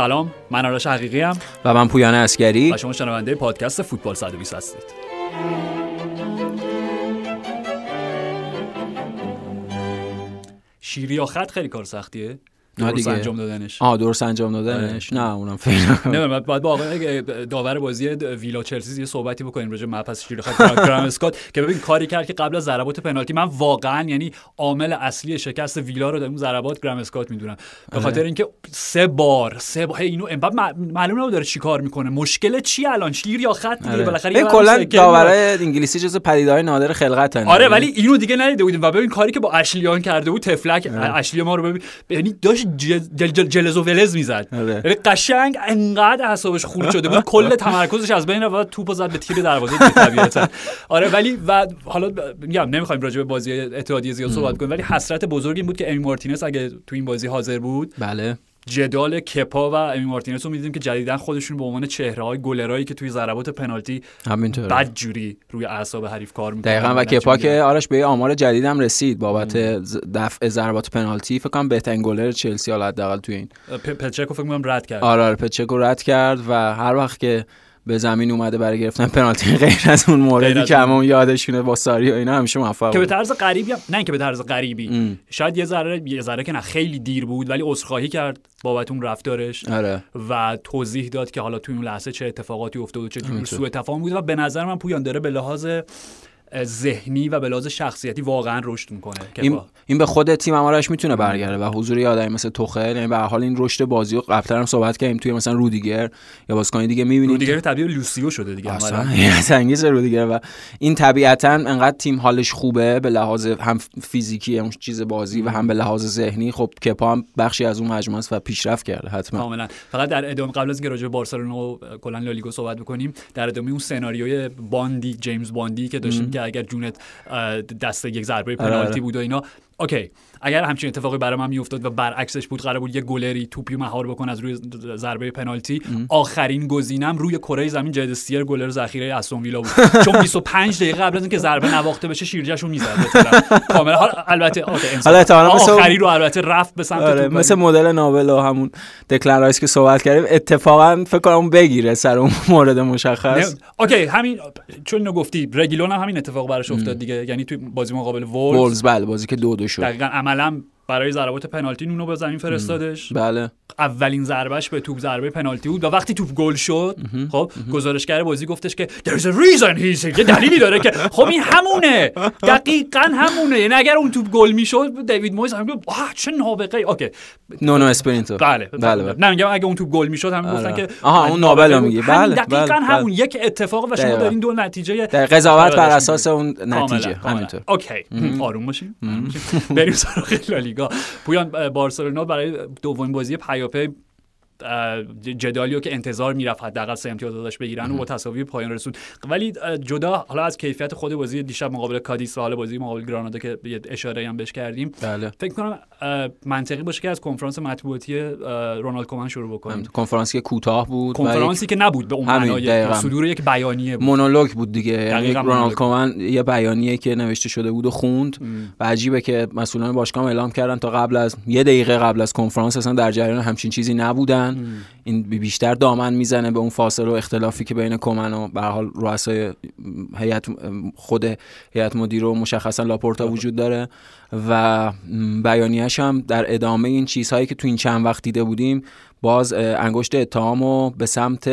سلام من آرش حقیقی هم و من پویان اسکری و شما شنونده پادکست فوتبال 120 هستید. شیری یا خط خیلی کار سختیه؟ درست انجام دادنش. آه درست انجام دادنش. آره. نه اونم فعلا. نه بعد با آقای داور بازی ویلا چلسی یه صحبتی بکنیم راجع به پس شیر خط گرام اسکات که ببین کاری کرد که قبل از ضربات پنالتی من واقعا یعنی عامل اصلی شکست ویلا رو در اون ضربات گرام اسکات می‌دونم. به آره. خاطر اینکه سه بار سه بار اینو معلوم نبود داره چیکار می‌کنه. مشکل چی الان؟ شیر یا خط دیگه؟ آره. بالاخره کلا داورای انگلیسی جزء پدیده‌های نادر خلقت آره ولی اینو دیگه ندیده بودیم. و ببین کاری که با اشلیان کرده بود تفلک اشلی ما رو ببین یعنی داشت جلز و ولز می‌زد. آره. یعنی قشنگ انقدر اعصابش خورد شده بود. کل تمرکزش از بین رفت توپو زد به تیر دروازه طبیعتا. آره ولی و حالا میگم نمی‌خوایم راجع به بازی اتحادیه زیاد صحبت کنیم ولی حسرت بزرگی بود که امی مارتینز اگه تو این بازی حاضر بود بله. جدال کپا و امی مارتینز رو می‌دیدیم که جدیدا خودشون به عنوان چهره های گلرایی که توی ضربات پنالتی همینطور بد جوری روی اعصاب حریف کار می‌کنه دقیقا و کپا که آرش به آمار جدیدم رسید بابت دفع ضربات پنالتی. فکر کنم بهترین گلر چلسی حالا حداقل توی این. پچکو فکر کنم رد کرد. آره آره پچکو رد کرد و هر وقت که به زمین اومده برای گرفتن پنالتی غیر از اون موردی که همون یادشونه با ساری و اینا همیشه موفق که به طرز غریبی نه اینکه به طرز غریبی. شاید یه ذره یه ذره که نه خیلی دیر بود ولی عذرخواهی کرد بابت اون رفتارش آره. و توضیح داد که حالا توی اون لحظه چه اتفاقاتی افتاد و چه جور سوء تفاهم بود. و به نظر من پویان داره به لحاظ ذهنی و به لحاظ شخصیتی واقعا رشد می‌کنه این, این به خود تیم امارش می‌تونه برگرده و حضور یه آدمی مثل توخل یعنی به حال این رشد بازی رو قبلا هم صحبت کردیم توی مثلا رودیگر یا بازیکن دیگه می‌بینیم رودیگر تبدیل لوسیو شده دیگه اصلا انگیز رودیگر و این طبیعتا انقدر تیم حالش خوبه به لحاظ هم فیزیکی اون چیز بازی و هم به لحاظ ذهنی. خب کپا هم بخشی از اون مجموعه است و پیشرفت کرده حتما. کاملا. فقط در ادامه قبل از اینکه راجع به بارسلونا و کلا لالیگا صحبت بکنیم در ادامه اون سناریوی باندی جیمز باندی که داشتیم که اگر جونت دست یک ضربه پنالتی بود و اینا. اوکی اگر همچین اتفاقی برای من میافتاد و برعکسش بود قرار بود یه گلری توپی مهار بکن از روی ضربه پنالتی آخرین گزینم روی کره زمین جدید سیر گلر ذخیره استون ویلا بود. چون 25 دقیقه قبل از اینکه ضربه نواخته بشه شیرجهشو می‌زد کاملا البته حالا آخری رو البته رفت به سمت آره مثل مدل ناول و همون دکلن که صحبت کردیم اتفاقا فکر کنم بگیره سر اون مورد مشخص. اوکی همین چون اینو گفتی رگیلون هم همین اتفاق براش افتاد دیگه یعنی توی بازی مقابل وولز بله بازی که دو دو شد دقیقاً عملا برای ضربات پنالتی نونو به زمین فرستادش. بله. اولین ضربهش به توپ ضربه پنالتی بود و وقتی توپ گل شد خب گزارشگر بازی گفتش که there is a reason he's یه دلیلی داره که خب این همونه. دقیقا همونه. یعنی اگر اون توپ گل می‌شد دیوید مویس هم گفت چه نابغه OK. نونو اسپریتو. بله بله, بله. نه میگم اگه اون توپ گل می‌شد هم گفتن که آها اون نابل میگه بله دقیقا بله. همون. یک اتفاق و شما دارین دو نتیجه در قضاوت بر اساس اون نتیجه همینطور. OK. آروم باشیم بریم سراغ لالیگا. پویان بارسلونا برای دومین بازی پیاپی جدالیو که انتظار می‌رفت حداقل سه امتیاز داشت بگیرن و با تساوی پایان رسون ولی جدا حالا از کیفیت خود بازی دیشب مقابل کادیس و حالا بازی مقابل گرانادا که اشاره هم بهش کردیم. بله. فکر کنم منطقی باشه که از کنفرانس مطبوعاتی رونالد کومن شروع بکنیم. کنفرانسی که کوتاه بود کنفرانسی که نبود به اون معنای صدور یک بیانیه بود. مونولوگ بود دیگه. یعنی رونالد کومن یه بیانیه که نوشته شده بود و خوند و عجیبه که مسئولان باشگاه اعلام کردن تا قبل از یه دقیقه قبل از کنفرانس اصلا در جریان همچین چیزی نبودن. این بیشتر دامن می‌زنه به اون فاصله و اختلافی که بین کومن و به حال رؤسای هیئت خود هیئت مدیره و مشخصا لاپورتا وجود داره و بیانیه‌اش هم در ادامه این چیزهایی که تو این چند وقت دیده بودیم باز انگشت اتهام و به سمت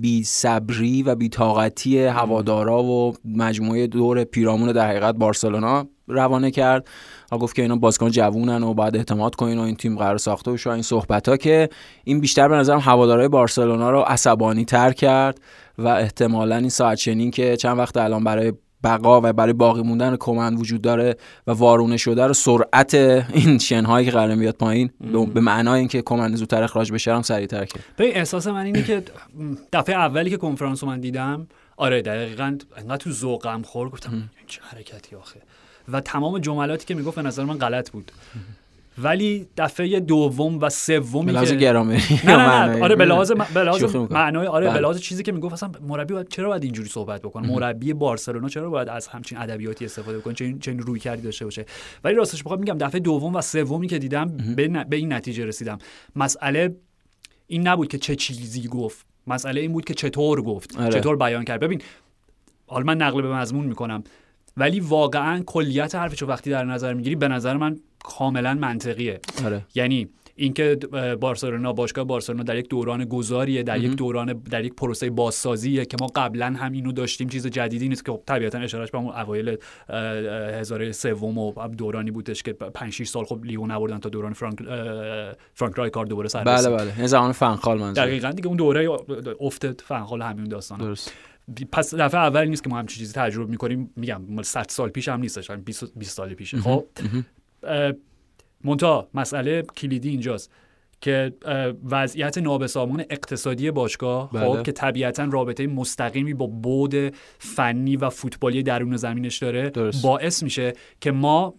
بی صبری و بی طاقتی هوادارا و مجموعه دور پیرامون در حقیقت بارسلونا روانه کرد و گفت که اینا بازیکن جوونن و باید اعتماد کنین و این تیم قرار ساخته بشه این صحبت ها که این بیشتر به نظرم هوادارهای بارسلونا رو عصبانی تر کرد و احتمالا این ساعت چنین که چند وقت الان برای بقا و برای باقی موندن کمن وجود داره و وارونه شده رو سرعت این شنهایی که قرار بیاد پایین به معنای اینکه کمن زودتر اخراج بشه هم سریعتر کرد. به احساس من اینه که دفعه اولی که کنفرانس رو من دیدم آره دقیقاً انقدر تو ذوقم خور گفتم چه حرکتی آخه. و تمام جملاتی که می‌گفت به نظر من غلط بود. ولی دفعه دوم و سومی که گرامری نه نه, نه. آره به لحاظ معنای آره به لحاظ چیزی که می‌گفت اصلا مربی باید چرا باید اینجوری صحبت بکنه؟ مربی بارسلونا چرا باید از همچین ادبیاتی استفاده بکنه؟ چه چه روی کردی داشته باشه؟ ولی راستش بخوام میگم دفعه دوم و سومی که دیدم به, به این نتیجه رسیدم. مسئله این نبود که چه چیزی گفت. مسئله این بود که چطور گفت. آره. چطور بیان کرد. ببین حالا من نقل به مضمون می‌کنم. ولی واقعا کلیت حرفش وقتی در نظر می‌گیری به نظر من کاملا منطقیه. آره. یعنی اینکه بارسلونا باشگاه بارسلونا در یک دوران گذاریه در یک دوران در یک پروسه بازسازیه که ما قبلا هم اینو داشتیم چیز جدیدی نیست که خب طبیعتا اشارهش به اون اوایل هزاره سوم و دورانی بودش که 5 6 سال خب لیگو نبردن تا دوران فرانک فرانک رایکارد دوباره سر بله بله. زمان فنخال منظور. دقیقاً دیگه اون دوره افت فنخال همین داستان درست. پس دفعه اول نیست که ما همچین چیزی تجربه می‌کنیم. میگم مال 100 سال پیش هم نیستش 20 20 سال پیشه. خب؟ مونتا مسئله کلیدی اینجاست که وضعیت نابسامان اقتصادی باشگاه خب؟ بله. که طبیعتا رابطه مستقیمی با بود فنی و فوتبالی درون زمینش داره باعث میشه که ما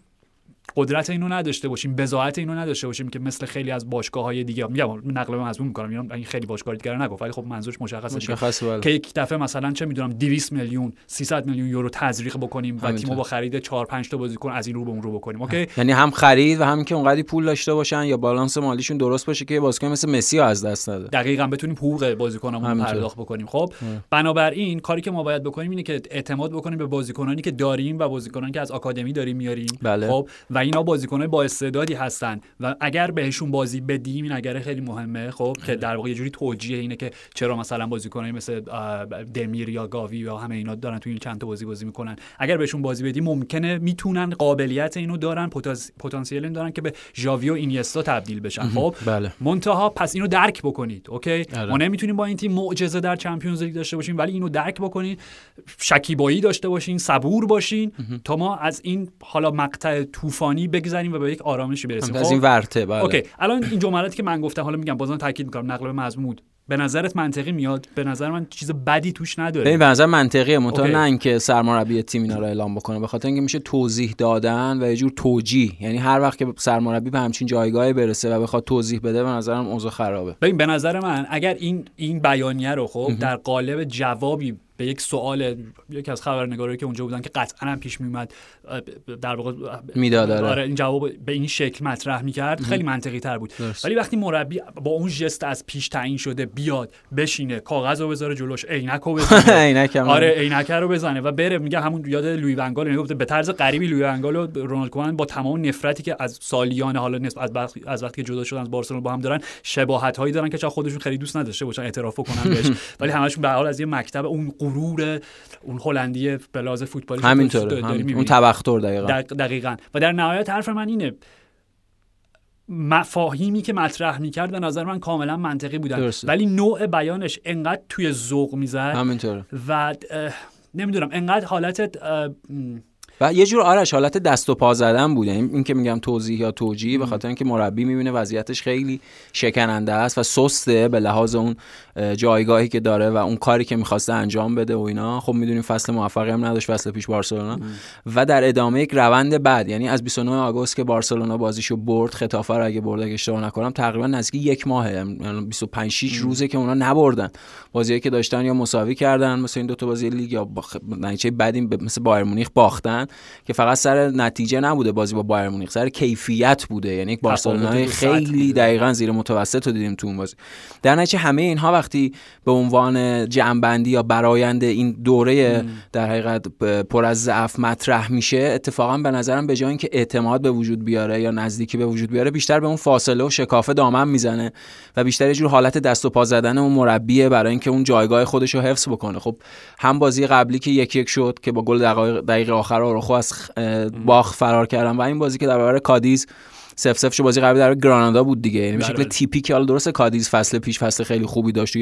قدرت اینو نداشته باشیم بزاعت اینو نداشته باشیم که مثل خیلی از باشگاه های دیگه میگم نقل مضمون می‌کنم این خیلی باشگاه دیگه نگفت ولی خب منظورش مشخصه مشخص بله. که یک دفعه مثلا چه می‌دونم 200 میلیون 300 میلیون یورو تزریق بکنیم و تیمو با خرید 4 5 تا بازیکن از این رو به اون رو بکنیم اوکی؟ یعنی هم خرید و هم که اونقدی پول داشته باشن یا بالانس مالیشون درست باشه که بازیکن مثل مسی از دست نده. دقیقاً بتونیم حقوق بازیکنامون پرداخت بکنیم. خب بنابراین کاری که ما باید بکنیم اینه که اعتماد بکنیم به بازیکنانی که داریم و بازیکنانی که از آکادمی داریم میاریم. بله. خب و اینا بازیکنای با استعدادی هستن و اگر بهشون بازی بدیم این اگر خیلی مهمه خب که در واقع یه جوری توجیه اینه که چرا مثلا بازیکنایی مثل دمیر یا گاوی یا همه اینا دارن تو این چند تا بازی بازی می‌کنن. اگر بهشون بازی بدیم ممکنه می‌تونن قابلیت اینو دارن پتانسیل این دارن که به ژاوی و اینیستا تبدیل بشن. خب بله. منتها پس اینو درک بکنید OK؟ آره. ما نمی‌تونیم با این تیم معجزه در Champions League داشته باشیم ولی اینو درک بکنید شکیبایی داشته باشین صبور باشین تا ما از این حالا مقطع طوفانی بگذریم و به یک آرامشی برسیم. از این خب؟ ورته بله. OK. الان این جملاتی که من گفتم حالا میگم بازم تاکید می‌کنم نقل به مضمون. به نظرت منطقی میاد؟ به نظر من چیز بدی توش نداره. ببین به نظر منطقیه. منتها نه اینکه سرمربی تیم اینا رو اعلام بکنه. به خاطر اینکه میشه توضیح دادن و یه جور توجیه. یعنی هر وقت که سرمربی به همچین جایگاهی برسه و بخواد توضیح بده به نظرم اوضاع خرابه. ببین به نظر من اگر این این بیانیه رو خب در قالب جوابی به یک سوال یکی از خبرنگارایی که اونجا بودن که قطعا هم پیش میومد در واقع می‌داد آره. آره این جواب به این شکل مطرح می‌کرد. خیلی منطقی تر بود ولی وقتی مربی با اون جست از پیش تعیین شده بیاد بشینه کاغذ رو بذاره جلوش عینک رو بزنه. آره عینک رو بزنه و بره. میگه همون یاد لوی ونگال یعنی به طرز غریبی لوی ونگال و رونالد کومن با تمام نفرتی که از سالیان حالا نسبت از از وقتی که جدا شدن از بارسلونا با هم دارن شباهت هایی دارن که چا خودشون خیلی دوست نداشته باشن اعتراف کنن بهش. ولی همشون به حال از یه مکتب اون غرور اون هلندی بلاز فوتبالی همینطوره اون تبختر دقیقا. دقیقا. و در نهایت حرف من اینه مفاهیمی که مطرح می‌کرد به نظر من کاملا منطقی بودن. ولی نوع بیانش انقدر توی ذوق می‌زد همینطوره. و نمی‌دونم انقدر حالت و یه جور آرش حالت دست و پا زدن بود یعنی این که میگم توضیح یا توجیه به خاطر اینکه مربی می‌بینه وضعیتش خیلی شکننده است و سسته به لحاظ اون جایگاهی که داره و اون کاری که می‌خواسته انجام بده و اینا. خب می‌دونیم فصل موفقی هم نداشت فصل پیش بارسلونا. و در ادامه یک روند بعد یعنی از 29 آگوست که بارسلونا بازیشو برد خطافه رو اگه برد اگه اشتباه نکنم تقریبا نزدیک یک ماهه. یعنی 25 6 روزه که اونا نبردن. بازیایی که داشتن یا مساوی کردن مثل این دو تا بازی لیگ یا نتیجه بعدی مثل بایر مونیخ باختن. که فقط سر نتیجه نبوده بازی با بایر مونیخ. سر کیفیت بوده. یعنی یک بارسلونا خیلی دقیقا زیر متوسط رو دیدیم تو اون بازی. در نتیجه همه اینها وقتی به عنوان جمعبندی یا برایند این دوره در حقیقت پر از ضعف مطرح میشه اتفاقا به نظرم به جای اینکه اعتماد به وجود بیاره یا نزدیکی به وجود بیاره بیشتر به اون فاصله و شکافه دامن می‌زنه و بیشتر یه جور حالت دست و پا زدن اون مربیه برای اینکه اون جایگاه خودش رو حفظ بکنه. خب هم بازی قبلی که یک یک شد که با گل دقایق دقیقه آخر رو از باخت فرار کردن و این بازی که در برابر کادیز صفر صفر بازی قبلی در گرانادا بود دیگه. یعنی به بله، شکل بله. تیپیک حالا درست کادیز فصل پیش فصل خیلی خوبی داشت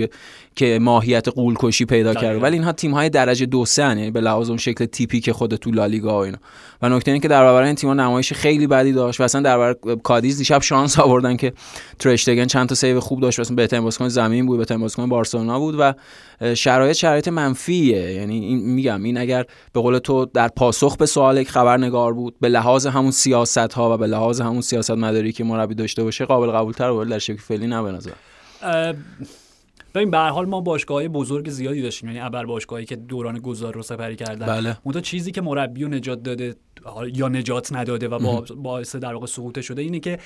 که ماهیت غول کشی پیدا کرد. ولی اینها تیم های درجه دو سه یعنی به لحاظ اون شکل تیپیک خود تو لالیگا و اینا. و نکته اینه که در برابر این تیم‌ها نمایش خیلی بدی داشت و اصلا در برابر کادیز دیشب شانس آوردن که ترشتگن چند تا سیو خوب داشت. مثلا بهترین بازیکن زمین بود بهترین بازیکن بارسلونا بود و شرایط شرایط منفیه. یعنی این میگم این اگر به قول تو در پاسخ به سوال یک خبرنگار بود به لحاظ همون سیاست ها و به لحاظ همون سیاست مداری که مربی داشته باشه قابل قبول تر بود در شکل فعلی نه به نظر. ببین به هر حال ما باشگاه بزرگ زیادی داشتیم یعنی ابر باشگاهی که دوران گذار رو سپری کردن. بله. اون چیزی که مربی رو نجات داده یا نجات نداده و باعث در واقع سقوط شده اینه که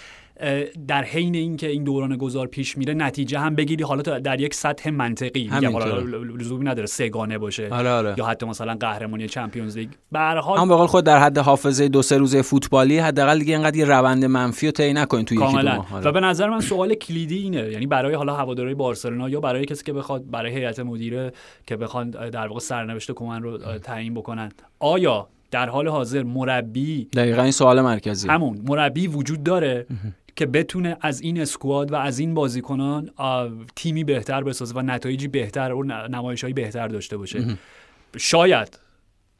در حین اینکه این دوران گذار پیش میره نتیجه هم بگیری. حالا در یک سطح منطقی. میگم حالا لزومی نداره سگانه باشه. آره آره. یا حتی مثلا قهرمانی چمپیونز لیگ. به هر حال هم خود در حد حافظه دو سه روزه فوتبالی حداقل دیگه اینقدر یه روند منفی رو طی نکنین تو یکی دو ماه. و به نظر من سوال کلیدی اینه. یعنی برای حالا هواداری بارسلونا یا برای کسی که بخواد برای هیئت مدیره که بخوان در واقع سرنوشت کومن رو تعیین بکنن آیا در حال حاضر مربی دقیقا این سوال مرکزی همون مربی وجود داره؟ که بتونه از این اسکواد و از این بازیکنان تیمی بهتر بسازه و نتایجی بهتر و نمایشهایی بهتر داشته باشه. شاید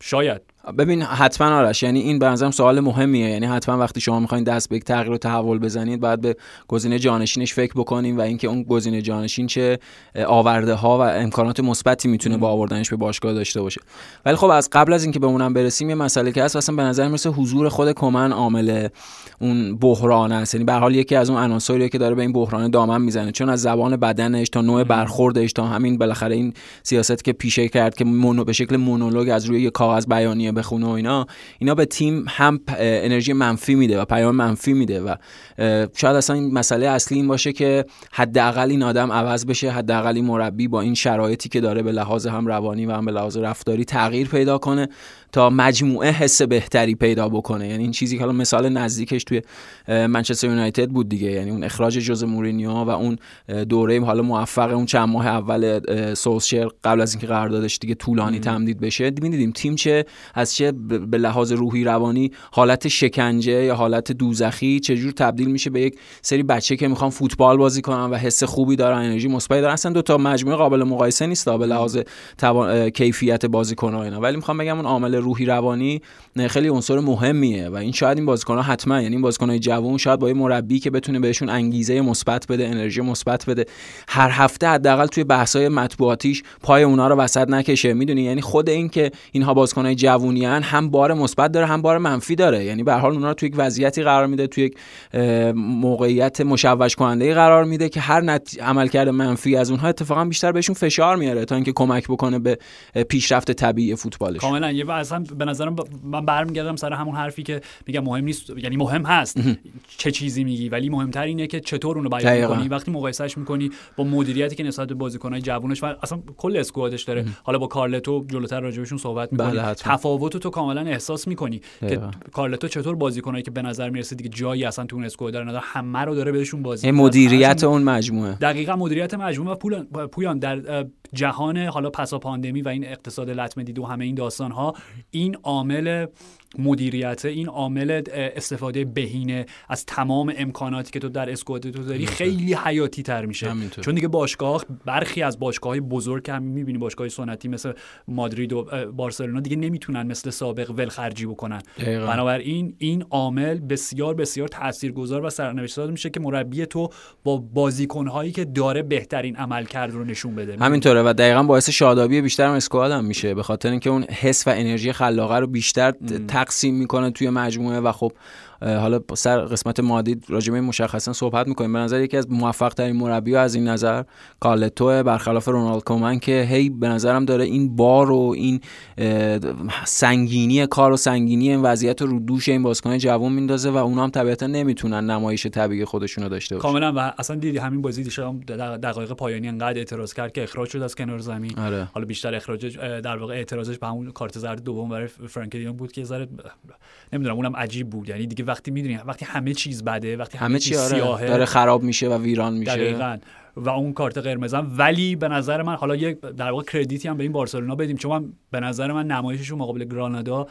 شاید ببین حتما آرش یعنی این به نظرم سوال مهمیه. یعنی حتما وقتی شما می‌خواین دست به تغییر و تحول بزنید باید به گزینه جانشینش فکر بکنیم و اینکه اون گزینه جانشین چه آورده ها و امکانات مثبتی می‌تونه با آوردنش به باشگاه داشته باشه. ولی خب از قبل از اینکه به اونم برسیم یه مسئله که هست اصلا به نظر می‌رسه حضور خود کمن عامل اون بحران است. یعنی به حال یکی از اون عناصریه که داره به این بحران دامن می‌زنه. چون از زبان بدنش تا نوع برخوردش تا همین بالاخره این سیاست که پیشه کرد که مونو به شکل مونولوگ از روی کاغذ بیانیه بخونه و اینا اینا به تیم هم انرژی منفی میده و پیام منفی میده و شاید اصلا این مسئله اصلی این باشه که حداقل این آدم عوض بشه حداقل مربی با این شرایطی که داره به لحاظ هم روانی و هم به لحاظ رفتاری تغییر پیدا کنه. تا مجموعه حس بهتری پیدا بکنه. یعنی این چیزی که حالا مثال نزدیکش توی منچستر یونایتد بود دیگه. یعنی اون اخراج جوز مورینیو و اون دوره حالا موفق اون چند ماه اول سولشر قبل از اینکه قراردادش دیگه طولانی تمدید بشه. می‌دیدیم تیم چه از چه به لحاظ روحی روانی حالت شکنجه یا حالت دوزخی چجور تبدیل میشه به یک سری بچه که می‌خوان فوتبال بازی کنن و حس خوبی دارن انرژی مثبتی دارن. اصلا دو تا مجموعه قابل مقایسه نیست به لحاظ کیفیت بازیکن اینا. ولی می‌خوام بگم اون عامل روحی روانی خیلی عنصر مهمیه و این شاید این بازیکن‌ها حتما یعنی این بازیکن‌های جوان شاید با یه مربی که بتونه بهشون انگیزه مثبت بده انرژی مثبت بده هر هفته حداقل توی بحث‌های مطبوعاتیش پای اونا رو وسط نکشه. می‌دونی؟ یعنی خود این که اینها بازیکن‌های جوونیان هم بار مثبت داره هم بار منفی داره. یعنی به حال اونا رو توی یک وضعیتی قرار میده توی یک موقعیت مشوش کننده قرار میده که هر نت... عملکرد منفی از اونها اتفاقا بیشتر بهشون فشار میاره تا اینکه کمک بکنه به پیشرفت طبیعی فوتبالش. کاملا. یه اصلا به نظرم من برمیگردم سر همون حرفی که میگم مهم نیست یعنی مهم هست. چه چیزی میگی ولی مهمتر اینه که چطور اونو بیان می‌کنی. وقتی مقایسهش می‌کنی با مدیریتی که نسبت به بازیکنهای جوونش و اصلا کل اسکوادش داره. حالا با کارلتو جلوتر راجبشون صحبت می‌کنی بله تفاوت تو کاملا احساس می‌کنی که کارلتو چطور بازیکنایی که به نظر می‌رسه دیگه جایی اصلا تو اون اسکواد داره همه رو داره بهشون بازی مدیریت اون مجموعه. دقیقا مدیریت مجموعه و پویان در جهان حالا پسا پاندمی و این اقتصاد لطمه دید و همه این داستان ها این عامل مدیریت این عامل استفاده بهینه از تمام امکاناتی که تو در اسکواد تو داری خیلی حیاتی تر میشه چون دیگه باشگاه برخی از باشگاه های بزرگ که هم می‌بینی باشگاه سنتی مثل مادرید و بارسلونا دیگه نمی‌تونن مثل سابق ولخرجی بکنن. بنابراین این عامل بسیار بسیار تاثیرگذار و سرنوشت میشه که مربی تو با بازیکنهایی که داره بهترین عملکرد رو نشون بده. همینطوره و دقیقا باعث شادابی بیشتر اسکواد هم میشه. به خاطر اینکه اون حس و انرژی خلاقه رو بیشتر تقسیم می‌کنه توی مجموعه و خب حالا سر قسمت مادی راجع به مشخصا صحبت می‌کنیم. به نظر یکی از موفق ترین مربی از این نظر کارلتو برخلاف رونالد کومن که هی به نظرم داره این بار و این سنگینی کار و سنگینی این وضعیت رو دوش این بازیکن جوان میندازه و اونا هم طبیعتا نمی‌تونن نمایش طبیعی خودشون رو داشته باشن. کاملا. و اصلا دیدی همین بازی دیشب دقایق پایانی انقدر اعتراض کرد که اخراج شد از کنار زمین. آره. حالا بیشتر اخراج در واقع اعتراضش به همون کارت زرد دوم برای فرانک بود که ذره نمی‌دونم اونم عجیب بود. یعنی دیگه وقتی می‌دونی وقتی همه چیز بده وقتی همه, چیز آره. سیاهه. داره خراب میشه و ویران میشه. دقیقاً. و اون کارت قرمزم ولی به نظر من حالا یک در واقع کردیتی هم به این بارسلونا بدیم چون من به نظر من نمایششون مقابل گرانادا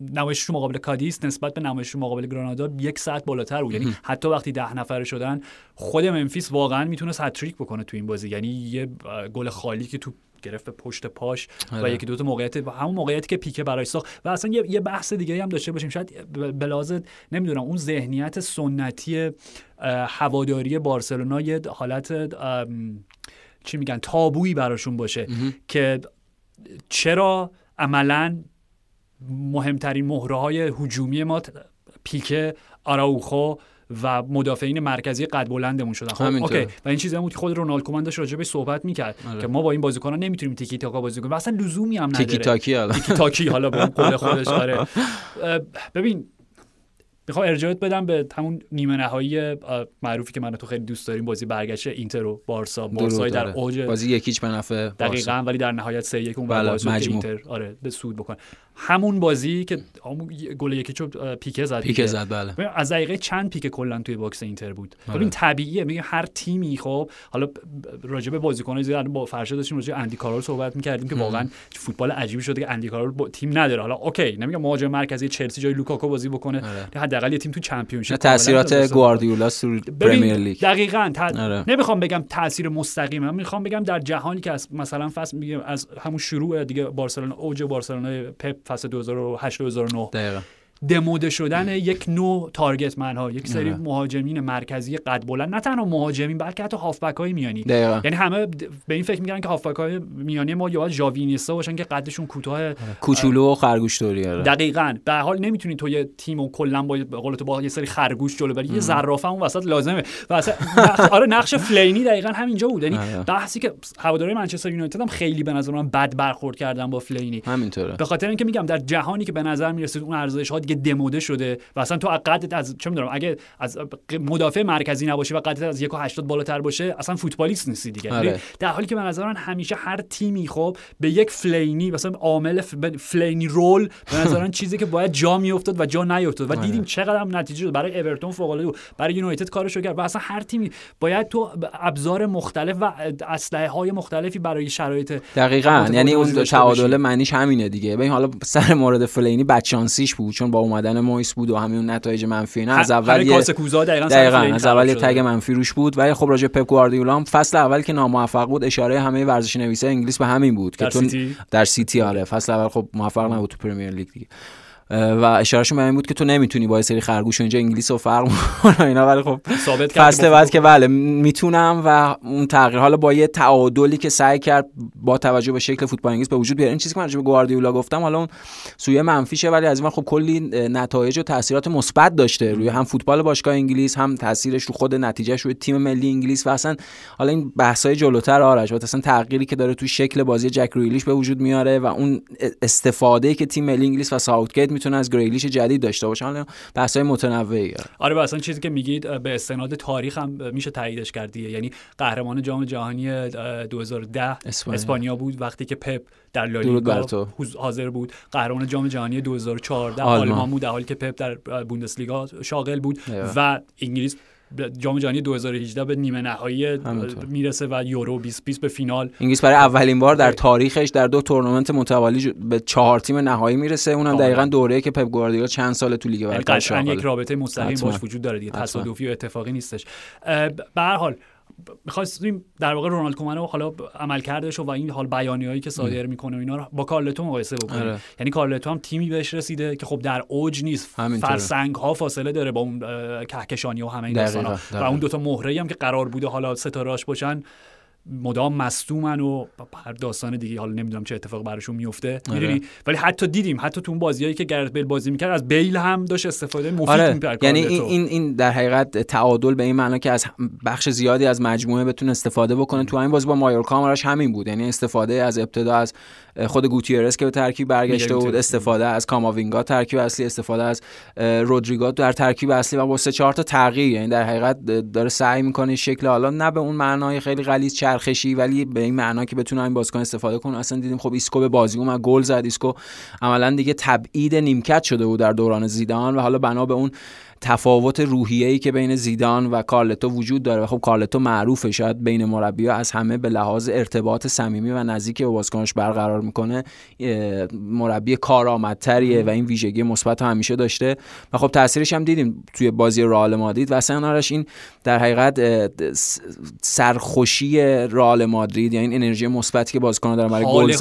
نمایششون مقابل کادیس نسبت به نمایششون مقابل گرانادا یک ساعت بالاتر بود. یعنی حتی وقتی ده نفره شدن خود منفیس واقعا می‌تونست هتریک بکنه تو این بازی. یعنی یه گل خالی که تو گرفت به پشت پاش و آره. یکی دو تا موقعیت همون موقعیتی که پیکه برای ساخت و اصلا یه, یه بحث دیگه هم داشته باشیم شاید بلازه نمی‌دونم اون ذهنیت سنتی هواداری بارسلونا یه حالت چی میگن تابویی براشون باشه که چرا عملا مهمترین مهره های هجومی ما پیکه آراوخو و مدافعین مرکزی قد بلندمون شدن. خب اوکی. و این چیزی هم بود که خود رونالد کومن داشت راجع به صحبت می‌کرد آره. که ما با این بازیکنان نمی‌تونیم تیکی تاکا بازی کنیم. اصلا لزومی هم نداره. تیکی تاکی حالا. تیکی تاکی حالا به قول خودش داره ببین می‌خوام ارجاعت بدم به همون نیمه نهایی معروفی که من تو خیلی دوست داریم بازی برگشت اینتر و بارسا. بارسا در اوج بازی یکیچ به نفع دقیقاً ولی در نهایت 3 1 اون بله، اینتر آره به سود بکنه. همون بازی که گل یکی چو پیکه زد پیکه زد بله. از دقیقه چند پیک کلا توی box اینتر بود؟ آره. این طبیعیه میگه هر تیمی خب حالا راجع به بازیکنای زیاد با فرشاد داشتیم راجع اندی کارول صحبت می‌کردیم که واقعا فوتبال عجیبی شده که اندی کارول تیم نداره. حالا OK نمیگم مهاجم مرکزی چلسی جای لوکاکو بازی بکنه. آره. حداقل یه تیم تو Championship تاثیرات گواردیولا سر Premier League. دقیقاً آره. نمی‌خوام بگم تاثیر مستقیم من می‌خوام بگم در جهانی که از مثلا فصل میگم از همون شروع دیگه بارسلونا اوج بارسلونا پپ فصل 2008 2009 دقیقاً. دموده شدن یک نوع تارگت من ها یک سری مهاجمین مرکزی قد بلند نه تنها مهاجمین بلکه حتی هافبک های میانی یعنی همه به این فکر می‌کنن که هافبک های میانی ما یا ژاوینیستا باشن که قدشون کوتاه آره. کوچولو و خرگوش آره. دقیقاً. به حال نمی‌تونی تو یه تیم و کلا با قول تو با یه سری خرگوش جلو بری. یه زرافه اون وسط لازمه. و آره نقش فلینی دقیقاً همینجا بود. یعنی آره. بحثی که هواداری منچستر یونایتد هم خیلی به نظر من بد برخورد کردن با فلینی. همینطوره. به خاطر اینکه میگم در جهانی که به نظر می‌رسید اون ارزش ها دیگه دموده شده و اصلا تو قدت از چه می‌دونم اگه از مدافع مرکزی نباشه و قدت از 1.80 بالاتر باشه اصلا فوتبالیست نیستی دیگه. آره. یعنی در حالی که به نظر من همیشه هر تیمی خب به یک فلینی مثلا عامل فلینی رول به نظر من چیزی که باید جا میافتاد و جا نیافتاد و آره. دیدیم چقدر هم نتیجه داد برای اورتون فوق العاده برای یونایتد کارشو کرد. و اصلا هر تیمی باید تو ابزار مختلف و اسلحه های مختلفی برای شرایط دقیقاً. یعنی اون تعادل معنیش همینه دیگه. ببین حالا سر مورد فلینی بدشانسیش بود چون با اومدن مویس بود و همین نتایج منفی اینا. از اول یه دقیقاً از اول یه tag منفی روش بود. ولی خب راجع پپ گواردیولا هم فصل اول که ناموفق بود اشاره همه ورزش نویسه انگلیس به همین بود که تو در سیتی آره. فصل اول خب موفق نبود تو Premier League دیگه. و اشارهشون به این بود که تو نمی‌تونی با سری خرگوش اینجا انگلیس رو فرق اینا. ولی خب ثابت فصل بعد که بله می‌تونم و اون تغییر حالا با یه تعادلی که سعی کرد با توجه به شکل فوتبال انگلیس به وجود بیاره. این چیزی که من به گواردیولا گفتم حالا اون سوی منفیشه ولی از این خب کلی نتایج و تاثیرات مثبت داشته روی هم فوتبال باشگاه انگلیس هم تاثیرش رو خود نتیجهش روی تیم ملی انگلیس. و اصلا حالا این بحث‌های جلوتر آرش و اصلا تغییری که داره تو شکل بازی جک ریلیش به وجود میاره و اون استفاده که تیم ملی انگلیس و ساوتگیت می‌تونه از گریلیش جدید داشته باشه. حالا بحث های متنوعی. آره اصلا چیزی که میگید به استناد تاریخ هم میشه تاییدش کرد یعنی قهرمان جام جهانی 2010 اسپانیا, اسپانیا بود وقتی که پپ در لالیگا حاضر بود. قهرمان جام جهانی 2014 آلمان. بود در حالی که پپ در بوندسلیگا شاغل بود و انگلیس جام جهانی 2018 به نیمه نهایی می‌رسه و یورو 2020 به فینال. انگلیس برای اولین بار در تاریخش در دو تورنمنت متوالی به چهار تیم نهایی می‌رسه. اونم دقیقا دوره‌ای که پپ گواردیولا چند سال تو لیگ برتر یعنی یک رابطه مستقیم باش وجود داره دیگه. تصادفی و اتفاقی نیستش. به هر حال می‌خواستیم در واقع رونالد کومن رو حالا عمل کردش و این حال بیانیه‌ای که صادر می‌کنه و اینا رو با کارلتو مقایسه بکنیم. آره. یعنی کارلتو هم تیمی بهش رسیده که خب در اوج نیست. فرسنگ ها فاصله داره با اون کهکشانی و همه این داستانا و اون دوتا مهره هم که قرار بوده حالا ستارهاش باشن مدام مصدومن و هر داستان دیگه حالا نمی‌دونم چه اتفاق براشون میفته آره. می‌دونی ولی حتی دیدیم حتی تو اون بازیایی که گرت بیل بازی می‌کرد از بیل هم داشت استفاده مفید آره. یعنی این, این این در حقیقت تعادل به این معنا که از بخش زیادی از مجموعه بتونه استفاده بکنه تو این بازی با مایورکا همین بود یعنی استفاده از ابتدا از خود گوتیرس که به ترکیب برگشته بود استفاده از کاماوینگا ترکیب اصلی استفاده از رودریگو در ترکیب اصلی و با سه چهار تا تغییر یعنی در حقیقت داره سعی می‌کنه شکل حالا نه به اون معنای خیلی غلیظ چرخشی ولی به این معنا که بتونه این بازیکن استفاده کنه. اصلا دیدیم خب ایسکو به بازی اومد گل زد. ایسکو عملا دیگه تبعید نیمکت شده بود در دوران زیدان و حالا بنا به اون تفاوت ای که بین زیدان و کارلتو وجود داره. خب کارلتو معروفه. شاید بین مربی‌ها از همه به لحاظ ارتباط صمیمی و نزدیک با بازیکنش برقرار می‌کنه مربی کارآمدتریه و این ویژگی مثبت همیشه داشته. و خب تاثیرش هم دیدیم توی بازی رئال مادرید و اصلا این در حقیقت سرخوشی رئال مادرید یعنی این انرژی مثبتی که بازیکن‌ها دارن برای گل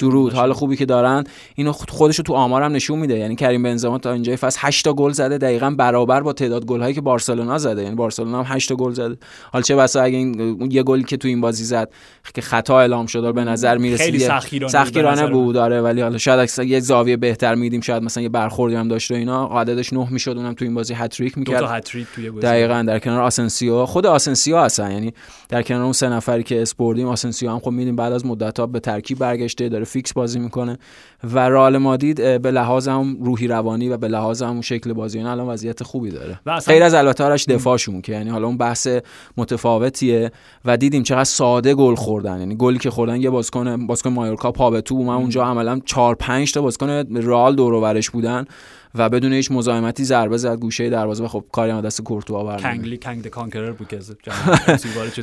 درود حال خوبی که دارن اینو خودش تو آمارم نشون میده. یعنی کریم بنزما تا اینجای فصل 8 تا گل زده دقیقاً برای برابر با تعداد گل هایی که بارسلونا زده. یعنی بارسلونا هم 8 گل زده. حالا چه بسا اگه این یه گلی که تو این بازی زد که خطا اعلام شد به نظر می‌رسید خیلی سختگیرانه بود داره ولی حالا شاید یه زاویه بهتر میدیم شاید مثلا یه برخوردی هم داشت و اینا. عددش 9 می‌شد اونم تو این بازی هتریک می‌کرد. دو تا هتریک توی بازی. دقیقاً در کنار آسنسیو. خود آسنسیو هستن یعنی در کنار اون سه نفری که اسم بردیم آسنسیو هم خب میدیم بعد از مدت ها به ترکیب برگشته داره فیکس بازی می‌کنه. و رئال مادرید به لحاظ هم روحی روانی و به لحاظ هم شکل بازی الان وضعیت خوبی داره. غیر از البته آرش دفاعشون که یعنی حالا اون بحث متفاوتیه. و دیدیم چقدر ساده گل خوردن. یعنی گلی که خوردن یه بازیکن بازیکن مایورکا پا به توپ من اونجا عملا 4 5 تا بازیکن رئال دور و برش بودن. و بدون هیچ مزاحمتی ضربه زد گوشه دروازه. و خب کاری هم دست کورتوا برد کنگلی کنگ کانکرر بود که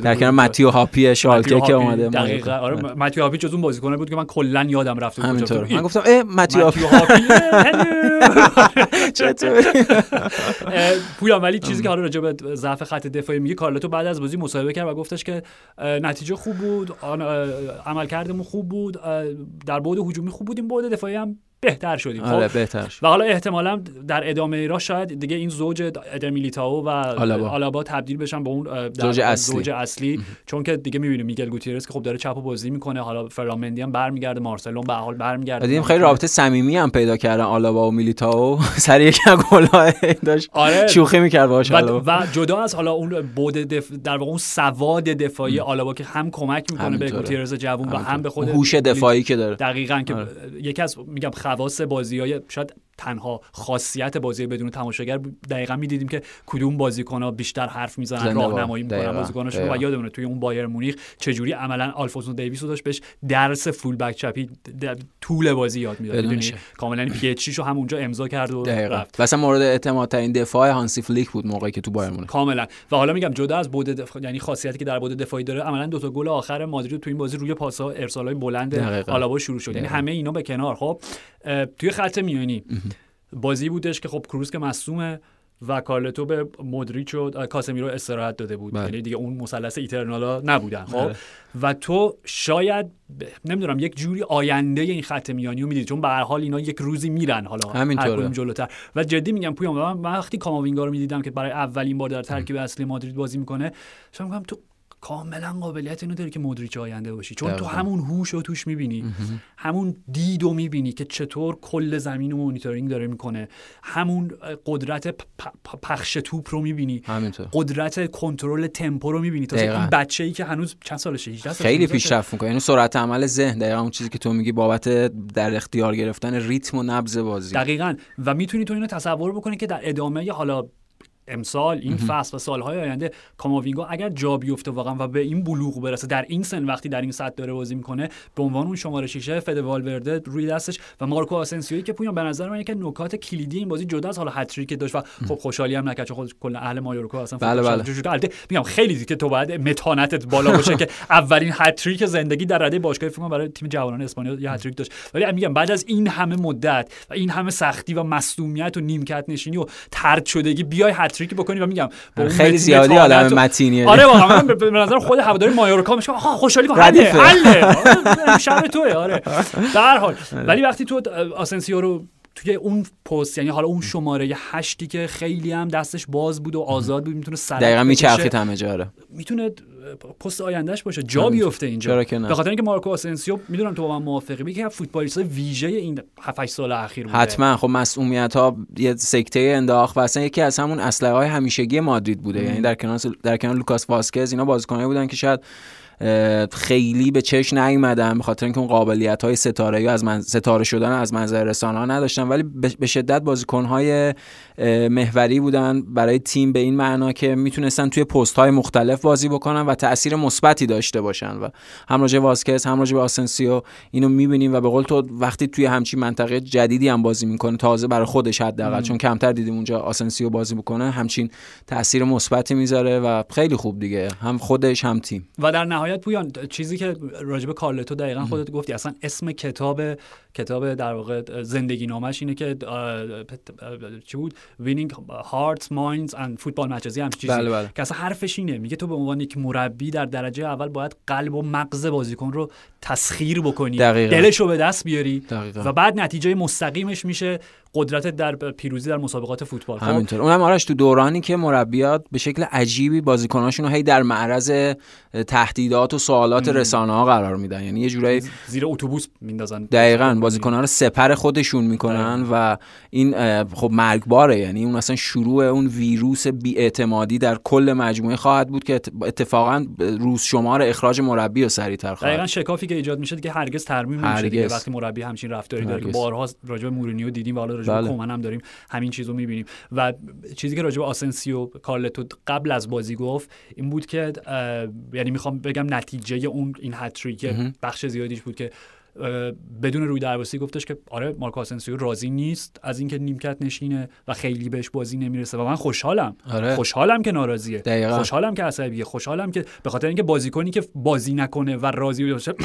در کنار متیو هاپی شالکه که اومده دقیقاً. آره متیو هاپی جز اون بازیکن بود که من کلا یادم رفته همینطور. من گفتم اه متیو هاپی. چطور پویا ولی چیزی که حالا راجع به ضعف خط دفاعی میگه کارلتو بعد از بازی مصاحبه کرد و گفتش که نتیجه خوب بود عملکردمون خوب بود در بعد هجومی خوب بودیم بعد دفاعی هم بهتر شدیم. خب؟ آره بهتر و حالا احتمالا در ادامه را شاید دیگه این زوج ادر میلیتائو و آلابا. آلابا تبدیل بشن به اون زوج اصلی, زوج اصلی. چون که دیگه می‌بینیم میگل گوتیرس که خب داره چپ و بازی می‌کنه. حالا فرامندی هم برمیگرده مارسلون به حال برمیگرده. دیدیم خیلی رابطه صمیمی هم پیدا کردن آلابا و میلیتائو. سر یک گل داشت آره. شوخی می‌کرد باشه و, و جدا از حالا اون بود دف... در واقع اون سواد دفاعی آلابا که هم کمک می‌کنه به گوتیرس جوون و هم به خود هوش دفاعی که داره. دقیقاً که آره. یکی از میگم خواص بازی های شاید تنها خاصیت بازی بدون تماشاگر دقیقا می‌دیدیم که کدوم بازیکن بیشتر حرف می‌زنن راهنمایی می‌کنن بازیکناشون. و یادمونه توی اون بایرن مونیخ چجوری عملا آلفونسو دیویس داشت بهش درس full back چپی طول بازی یاد می‌داد. کاملا PhD رو هم اونجا امضا کرد و رفت. مثلا مورد اعتماد ترین دفاع هانسی فلیک بود موقعی که تو بایرن مونیخ. کاملا. و حالا میگم جدا از بعد دفاع یعنی خاصیتی که در بعد دفاعی داره عملا دو تا گل آخر مادرید تو این بازی روی پاسا ارسالای بلند آلابا شروع شد. یعنی همه اینا به کنار. خب توی خط میانی. بازی بودش که خب کروز که مصومه و کارلتو به مدریچ و کاسمیرو استراحت داده بود. بله. یعنی دیگه اون مثلث ایترنالا نبودن خب؟ بله. و تو شاید نمی‌دونم یک جوری آینده این خط میانی رو می‌دید چون به هر حال اینا یک روزی میرن حالا همینطوره. جلوتر. و جدی میگم پویام من وقتی کاماوینگا رو می‌دیدم که برای اولین بار در ترکیب اصلی مادرید بازی می‌کنه شما تو کاملا قابلیت اینو داری که مدریچ آینده باشی. چون تو همون هوش رو توش می‌بینی. همون دید رو می‌بینی که چطور کل زمین رو مونیتورینگ داره می‌کنه. همون قدرت پخش توپ رو می‌بینی. قدرت کنترل تمپو رو می‌بینی. تا این بچه ای که هنوز چند سالشه؟ 18 خیلی پیشرفت می‌کنه. یعنی سرعت عمل ذهن. دقیقا اون چیزی که تو میگی بابت در اختیار گرفتن ریتم و نبض بازی. دقیقا. و می‌تونی تو اینو تصور بکنی که در ادامه حالا امسال این فصل و سالهای آینده کاماوینگا اگر جا بیفته واقعا و به این بلوغ برسه در این سن وقتی در این سطح داره بازی می‌کنه به عنوان اون شماره 6 فد والورده روی دستش و مارکو آسنسیوی که پویان به نظر من یک نکات کلیدی این بازی جدا از حالا هتریک داشت و خب خوشحالی هم نکرد چون خود کل اهل مایورکا اصلا بله بله. میگم خیلی که تو باید متانتت بالا باشه که اولین هتریک زندگی در رده باشگاه فکر برای تیم جوانان اسپانیا یه هتریک داشت. ولی میگم بعد از این همه مدت و این همه سختی و مصدومیت و نیمکت نشینی و طرد شدگی بیای هتریک بکنی و میگم خیلی زیادی آدم متینیه آره واقعا به نظر خود هواداری مایورکا میشه. آها خوشحالی کن حله حله. شب توه آره. در حال. ولی وقتی تو آسنسیو رو توی اون پست یعنی حالا اون شماره هشتی که خیلی هم دستش باز بود و آزاد بود می‌تونه سر دقیقاً میچرخید همه جا می‌تونه پست آیندهش باشه. جا بیفته اینجا. به خاطر اینکه مارکو آسنسیو می‌دونم تو با من موافقی که فوتبالیست ویژه این 7 سال اخیر بوده. حتما. خب مسئولیت ها یه سکته انداخت و اصلا یکی از همون اسلحه های همیشگی مادرید بوده. یعنی در کنار در کنار لوکاس واسکز اینا بازیکنایی بودن که شاید خیلی به چشم نیومدن به خاطر اینکه اون قابلیت های ستاره یا از من ستاره شدن از منظر رسانه ها نداشتن. ولی به شدت بازیکن های محوری بودن برای تیم به این معنا که می‌تونستن توی پست های مختلف بازی بکنن و تاثیر مثبتی داشته باشن. و هم راجع واسکس هم راجع به آسنسیو اینو می‌بینیم و به قول تو وقتی توی همچین منطقه جدیدی هم بازی می‌کنه تازه برای خودش حداقل چون کمتر دیدیم اونجا آسنسیو بازی بکنه همچین تاثیر مثبتی می‌ذاره و خیلی خوب دیگه. هم خودش هم تیم. و در نهایت نهایت پویان چیزی که راجب کارلتو دقیقا خودت گفتی اصلا اسم کتاب کتاب در واقع زندگی نامش اینه که چی بود؟ Winning Hearts Minds and Football Matches هم چیزی. بله بله. که اصلا حرفش اینه میگه تو به عنوان یک مربی در درجه اول باید قلب و مغز بازیکن رو تسخیر بکنی. دلش رو به دست بیاری. دقیقا. و بعد نتیجه مستقیمش میشه قدرت در پیروزی در مسابقات فوتبال خب؟ همینطور. اونم آرش تو دورانی که مربیات به شکل عجیبی بازیکناشون رو هی در معرض تهدیدات و سوالات رسانه ها قرار میدن. یعنی یه جورایی زیر اتوبوس میندازن. دقیقاً بازیکنان رو سپر خودشون می‌کنن و این خب مرگباره. یعنی اون اصلا شروع اون ویروس بیاعتمادی در کل مجموعه خواهد بود که اتفاقا روز شمار اخراج مربی رو سریعتر خواهد دقیقاً شکافی که ایجاد میشه که هرگز ترمیم نمیشه وقتی مربی همچین رفتاری داره که بارها راجع به مورینیو دیدیم و حالا راجع به بله. کومن هم داریم همین چیزو می‌بینیم. و چیزی که راجع به آسنسیو کارلتو قبل از بازی گفت این بود که یعنی می‌خوام بگم نتیجه اون این هتریک بخش زیادیش بود که بدون رودرواسی گفتش که آره مارکو آسنسیو راضی نیست از اینکه نیمکت نشینه و خیلی بهش بازی نمی‌رسه و من خوشحالم. آره. خوشحالم که ناراضیه. دقیقا. خوشحالم که عصبیه. خوشحالم که به خاطر اینکه بازیکنی که بازی نکنه و راضی باشه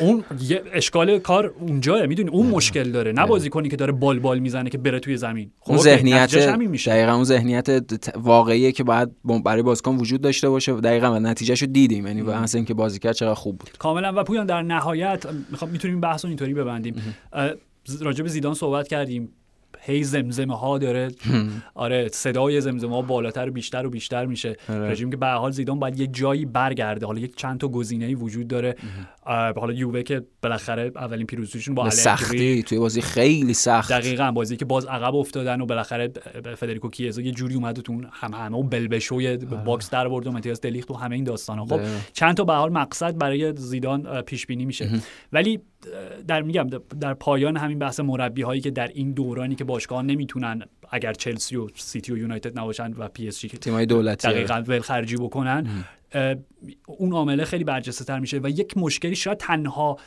اون یه اشکال کار اونجاه می‌دونی؟ اون مشکل داره. نه بازیکنی که داره بال بال می‌زنه که بره توی زمین. خب اون ذهنیت دقیقا اون ذهنیت واقعیه که باید برای بازیکن وجود داشته باشه. دقیقا و نتیجهشو دیدیم. یعنی واسه اینکه بازی کرد چقدر خوب بود. کاملا. و پویان در نهایت می‌خوام می‌تونیم بحث رو اینطوری ببندیم. راجع به زیدان صحبت کردیم. هی زمزمه ها داره. آره صدای زمزمه ها بالاتر و بیشتر و بیشتر میشه. آره. رژیم که به حال زیدان باید یک جایی برگرده. حالا یک چند تا گزینه وجود داره. حالا یووه که بالاخره اولین پیروزیشون با سختی. توی بازی خیلی سخت. دقیقا بازی که باز عقب افتادن و بالاخره فدریکو کیزا یه جوری اومد تو همهمه و بلبشوی آره. box در برد و متیاس دلیخت و همه این داستانا. خب چند تا به حال مقصد برای زیدان پیش بینی میشه. ولی در میگم در پایان همین بحث مربی هایی که در این دورانی که باشگاه نمی‌تونن اگر چلسی و سیتی و یونایتد نباشن و پی اس جی تیمای دولتی دقیقاً ولخرجی بکنن اون عامله خیلی برجسته تر میشه و یک مشکلی شاید تنها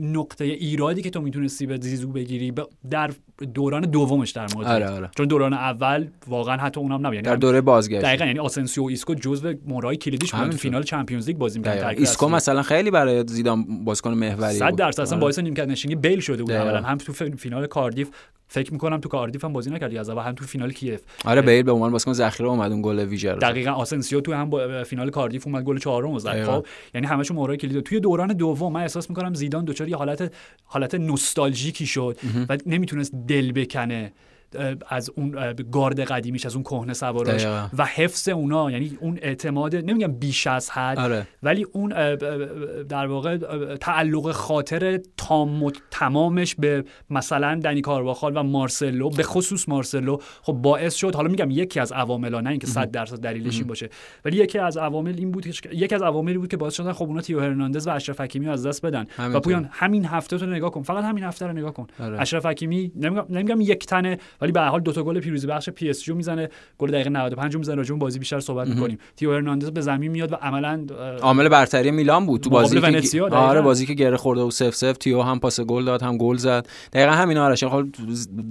نقطه ایرادی که تو می‌تونستی به زیزو بگیری در دوران دومش در مورد آره آره. چون دوران اول واقعا حتی اونم نبود. یعنی در دوره بازگشت. دقیقاً یعنی آسنسیو و ایسکو جزو مهره‌های کلیدیش بودن فینال چمپیونز لیگ بازی می‌کردن. ایسکو مثلا خیلی برای زیدان بازیکن محوری 100 درصد اصلا آره. باعث نیمکت نشینی بیل شده بود اولا. هم تو فینال کاردیف فکر می‌کنم تو کاردیف هم بازی نکردی از اول هم تو فینال کیف. آره بیل به عنوان بازیکن ذخیره اومد اون گل ویژر دقیقاً آسنسیو تو هم فینال کاردیف اومد گل چهارم زد. خب یعنی همشون مهرای کلید توی دوران دوم من احساس می‌کنم زیدان دچار یه حالت حالت نوستالژیکی شد و نمی‌تونست دل بکنه. از اون گارد قدیمیش از اون کهنه سواراش و حفظ اونا یعنی اون اعتماد نمیگم بیش از حد آره. ولی اون در واقع تعلق خاطر تام و تمامش به مثلا دنی کارواخال و مارسلو به خصوص مارسلو خب باعث شد. حالا میگم یکی از عوامل نه اینکه 100 درصد دلیلش این باشه. ولی یکی از عوامل این بود که یکی از عواملی بود که باعث شدن خب اونا تیو هرناندز و اشرف حکیمی از دست بدن. و پویان همین هفته تو نگاه کن. فقط همین هفته رو نگاه کن. آره. اشرف حکیمی نمیگم نمیگم یک تنه ولی به هر حال دو تا گل پیروزی بخش پی اس جی می‌زنه گل دقیقه 95 می‌زنه راجع بازی بیشتر صحبت می‌کنیم. تیو هرناندز به زمین میاد و عملا عامل برتری میلان بود تو بازی که آره بازی که گره خورده و 0 0 تیو هم پاس گل داد هم گل زد. دقیقا همین آرش. خب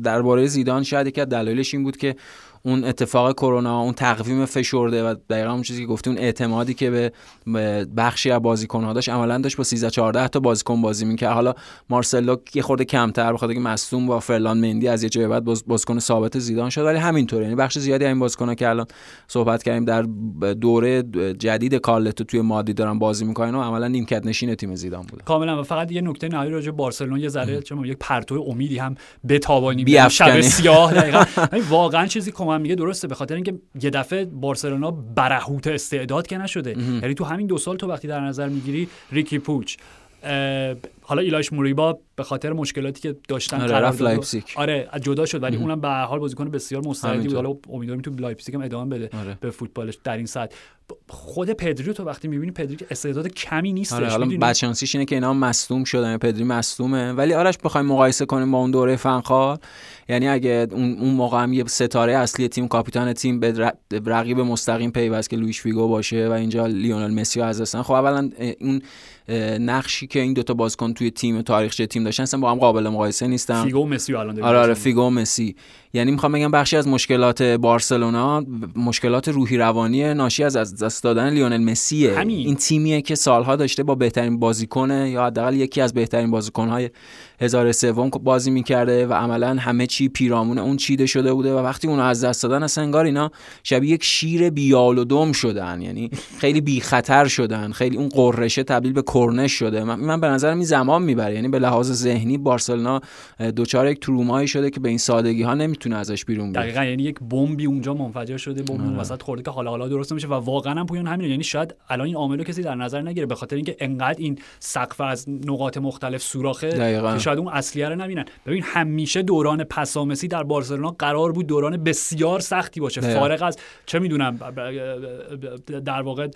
درباره زیدان شاید یکی از دلایلش این بود که اون اتفاق کرونا اون تقویم فشرده و دقیقا اون چیزی که گفتی اون اعتمادی که به بخشی از بازیکن‌ها داشت عملا داشت با 13 14 تا بازیکن بازی می‌کرد. حالا مارسلو یه خورده کمتر بخاطر که مصدوم با فرلان مندی از یه جای بعد باز بازیکن ثابت زیدان شد. ولی همینطوره. یعنی بخش زیادی این بازیکن‌ها که الان صحبت کردیم در دوره جدید کارلتو توی مادی دارن بازی می‌کنن و عملا نیمکت نشین تیم زیدان بود کاملا. و فقط یه نکته نهایی راجع بارسلون یه ذره چون یک پرتو امیدی هم بتابانی شب سیاه دقیقاً. واقعا چیزی من میگه درسته به خاطر اینکه یه دفعه بارسلونا برهوت استعداد که نشده. یعنی تو همین دو سال تو وقتی در نظر می‌گیری ریکی پوچ حالا ایلاش موریبا به خاطر مشکلاتی که داشتن آره رفت لایپزیگ. آره جدا شد ولی اونم به هر حال بازیکن بسیار مستعدی بود. حالا امیدواریم تو لایپزیگ هم ادامه بده آره. به فوتبالش در این سطح. خود پدریو تو وقتی می‌بینی پدری که استعداد کمی نیستش آره حالا بدشانسیش اینه که اینا مصدوم شدن پدری مصدومه. ولی آرش بخوایم مقایسه کنیم با اون دوره فنخال یعنی اگه اون اون موقع هم یه ستاره اصلی تیم کاپیتان تیم به رقیب مستقیم پیوست که لوئیس فیگو باشه و اینجا لیونل مسی از هستن خب اولا اون نقشی که این دوتا بازیکن توی تیم تاریخچه تیم داشتن اصلا با هم قابل مقایسه نیستن. فیگو و مسی الان آره آره فیگو و مسی. یعنی می‌خوام بگم بخشی از مشکلات بارسلونا مشکلات روحی روانی ناشی از از دست دادن لیونل مسیه. این تیمیه که سالها داشته با بهترین بازیکن یا حداقل یکی از بهترین بازیکنهای هزار سوم بازی می‌کرده و عملا همه چی پیرامون اون چیده شده بوده و وقتی اونو از دست دادن اصلا انگار اینا شبیه یک شیر بیال و دم شدن. یعنی خیلی بی خطر شدن. خیلی اون قررشه تبدیل به کرنش شده. من, من به نظرم این زمان می‌بره. یعنی به لحاظ ذهنی بارسلونا دوچار یک ترومایی شده که به این سادگی ها نمی‌تونه ازش بیرون بیاد دقیقاً یعنی یک بمبی اونجا منفجر شده بمب آره. وسط خورده که حالا حالا درست نمیشه و واقعا هم پویان همین یعنی شاید الان این عاملو کسی در نظر نگیره به خاطر اینکه انقدر این سقف از نقاط مختلف سوراخه که شاید اون اصلیه رو نبینن. ببین همیشه دوران پسامسی در بارسلونا قرار بود دوران بسیار سختی باشه. فارغ از چه می‌دونم در واقع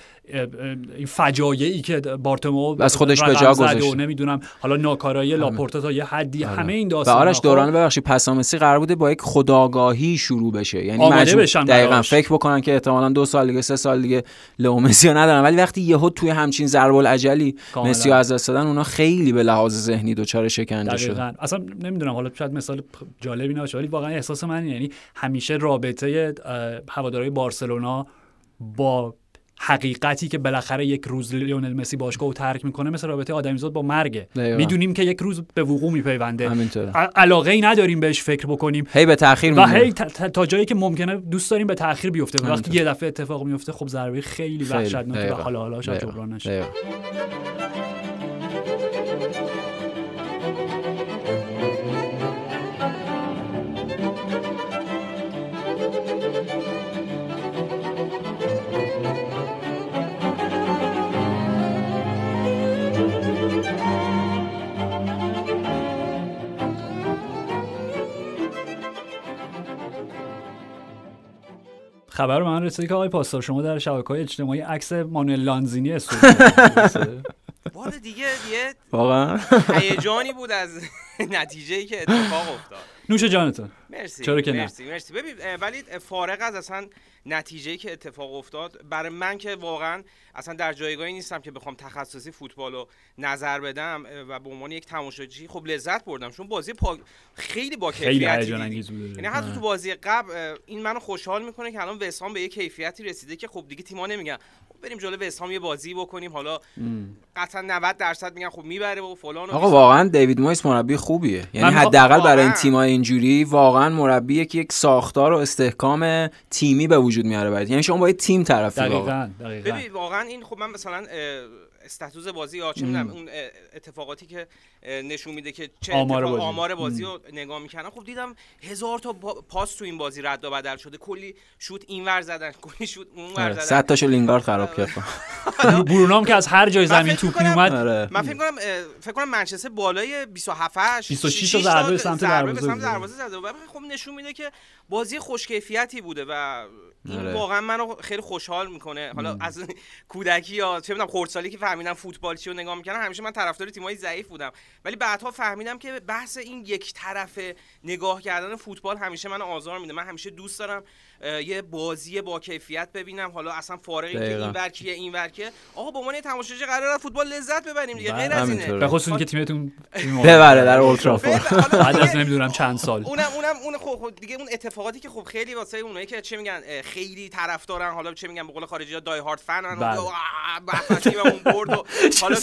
این فجایعی که بارتومو از خودش به جا گذاشت نمی‌دونم حالا ناکارایی لاپورتا تا یه حدی آره. همه این داستان آرش دوران ببخشید پسامسی قرار بوده با یک خداگاهی شروع بشه. یعنی مجبور دقیقا فکر بکنن که احتمالا دو سال دیگه سه سال دیگه لئو مسی ندارن. ولی وقتی یهو توی همچین ضرب العجلی مسی از دست دادن اونا خیلی به لحاظ ذهنی دچار شکنجه شدن. اصلا نمی‌دونم حالا شاید مثال جالبی نباشه ولی واقعا احساس من یعنی همیشه رابطه هوادارهای بارسلونا با حقیقتی که بالاخره یک روز لیونل مسی باشگاه رو ترک می‌کنه مثل رابطه آدمیزاد با مرگه. می‌دونیم که یک روز به وقوع میپیونده. علاقه ای نداریم بهش فکر بکنیم. هی به تاخیر و هی تا جایی که ممکنه دوست داریم به تاخیر بیفته. وقتی یه دفعه اتفاق میفته خب ضربه خیلی وحشتناکه و حالا حالا جبران نشه. خبر رو من رسید که آقای پاسدار شما در شبکه های اجتماعی عکس مانوئل لانزینی والا دیگه یه واقعا؟ هیجانی بود از نتیجه که اتفاق افتاد. نوش جانتون. مرسی چرا که مرسی مرسی. ببین ولی فارغ از اصلا نتیجه که اتفاق افتاد برای من که واقعا اصلا در جایگاهی نیستم که بخوام تخصصی فوتبال رو نظر بدم و به عنوان یک تماشاچی خب لذت بردم چون بازی پا... خیلی با کیفیت یعنی حتی تو بازی قبل این منو خوشحال می‌کنه که الان وسام به یک کیفیتی رسیده که خب دیگه تیم‌ها نمیگن. بریم جلو وستهام یه بازی بکنیم. حالا قطعا 90 درصد میگن خب می‌بره و فلان آقا واقعا دیوید مویس مربی خوبیه. یعنی حداقل برای این تیمای اینجوری واقعا مربی که یک ساختار و استحکام تیمی به وجود میاره باید یعنی شما باید تیم طرفی دقیقاً ببین واقعا این خب من مثلا استاتوس بازی یا چه اون اتفاقاتی که نشون میده که چه آمار بازی, آمار بازی رو نگاه می‌کنم خب دیدم هزار تا پاس تو این بازی رد و بدل شده. کلی شوت اینور زدن کلی شوت اونور آره، زدن. صد تاشو لینگارد خراب کرد. برونام که از هر جای زمین توپ اومد آره. من فکر کنم فکر کنم منچستر بالای 27 26 تا ضربه سمت دروازه زده. خب نشون میده که بازی خوش کیفیتی بوده و این آره. واقعا منو خیلی خوشحال می‌کنه. حالا از کودکی یا چه می‌دونم خردسالی که فهمیدم فوتبال چی رو نگاه می‌کنم همیشه من طرفدار تیمای ضعیف بودم. ولی بعدها فهمیدم که بحث این یک طرف نگاه کردن فوتبال همیشه من آزار میده. من همیشه دوست دارم یه بازی با کیفیت ببینم. حالا اصلا فارغ اینکه این ورکیه این ورکه آقا به عنوان تماشاچی قرار فوتبال لذت ببریم دیگه. غیر از اینه. به خصوص که تیمتون ببره در اولترافورد بعد از نمی‌دونم چند سال. اونم اونم اون خب دیگه اون اتفاقاتی که خب خیلی واسه اونایی که چه میگن خیلی طرفدارن حالا چه میگن به قول خارجی دای هارد فنن و اون برد حالا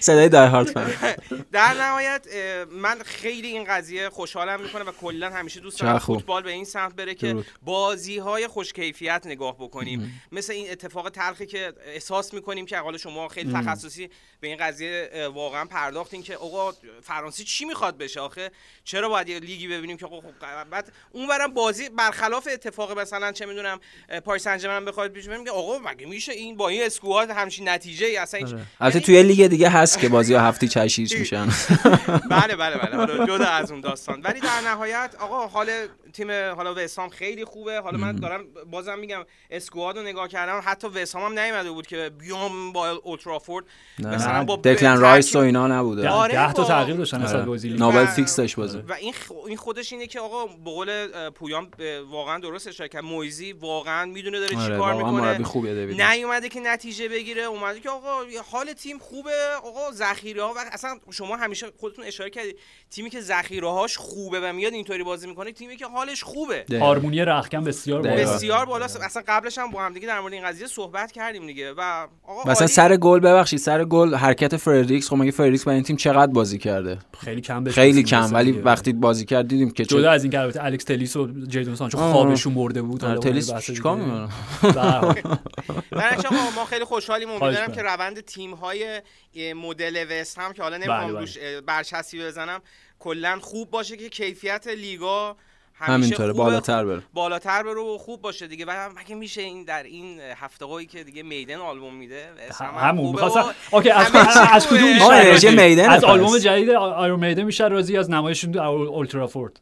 صدای دای هارد فن در نهایت من خیلی این قضیه خوشحالم می‌کنه و کلا همیشه دوست دارم فوتبال به این سمت بره که بازی های خوش کیفیت نگاه بکنیم. مثل این اتفاق تلخی که احساس می‌کنیم که حالا شما خیلی تخصصی به این قضیه واقعا پرداختین که آقا فرانسه چی می‌خواد بشه آخه؟ چرا باید یه لیگی ببینیم که خب بعد اونورم بازی برخلاف اتفاق مثلا چه می‌دونم پاریس سن ژرمن بخواد پیش میگه آقا مگه میشه این با این اسکواد همچین نتیجه ای اصلا آره. البته یعنی توی لیگ دیگه هست که بازی ها هفته چشیش میشن. بله بله بله. جدا از اون داستان. ولی در نهایت آقا حال تیم حالا وسام خیلی خوبه. حالا من دارم بازم میگم اسکواد رو نگاه کردم حتی وسام هم نیومده بود که بیام با اولترافورد مثلا با دکلن رایس و اینا نبوده. آره 10 تا تغییر داشتن نسبت به نوبل فیکس داشت بازی و این این خودش اینه که آقا به قول پویان واقعا درست اشاره کرد. مویزی واقعا می‌دونه داره آره چیکار می‌کنه. نیومده که نتیجه بگیره. اومده که آقا حال تیم خوبه. آقا ذخیره ها و اصلا شما همیشه خودتون اشاره کردید تیمی که ذخیره هاش خوبه و میاد اینطوری بازی می‌کنه تیمی که حالش خوبه. هارمونی رختکن بسیار بالا بسیار بالا اصلا قبلش هم با هم دیگه در مورد این قضیه صحبت کردیم دیگه و آقا مثلا سر گل ببخشید سر گل حرکت فردریکس. خب مگه فردریکس با این تیم چقدر بازی کرده؟ خیلی کم خیلی کم ولی وقتی بازی کرد دیدیم که جدا از این که البته الکس تلیس و جیدون سانچو خوابشون برده بود حالا تلیس چیکار می‌کنه؟ ما خیلی خوشحالیم امیدوارم که روند تیم های مدل وست هم که حالا نمی‌خوام بله، روش بله. برچسبی بزنم کلا خوب باشه که کیفیت لیگا همینطوره. بالاتر بره. بالاتر بره و خوب باشه دیگه. و مگه میشه این در این هفته هایی که دیگه میدن آلبوم میده؟ همون. می‌خواستم اوکی از از کدوم بیشتر میدن از آلبوم جدید آیرون میدن بیشتر راضی از نمایشون اولترا فورد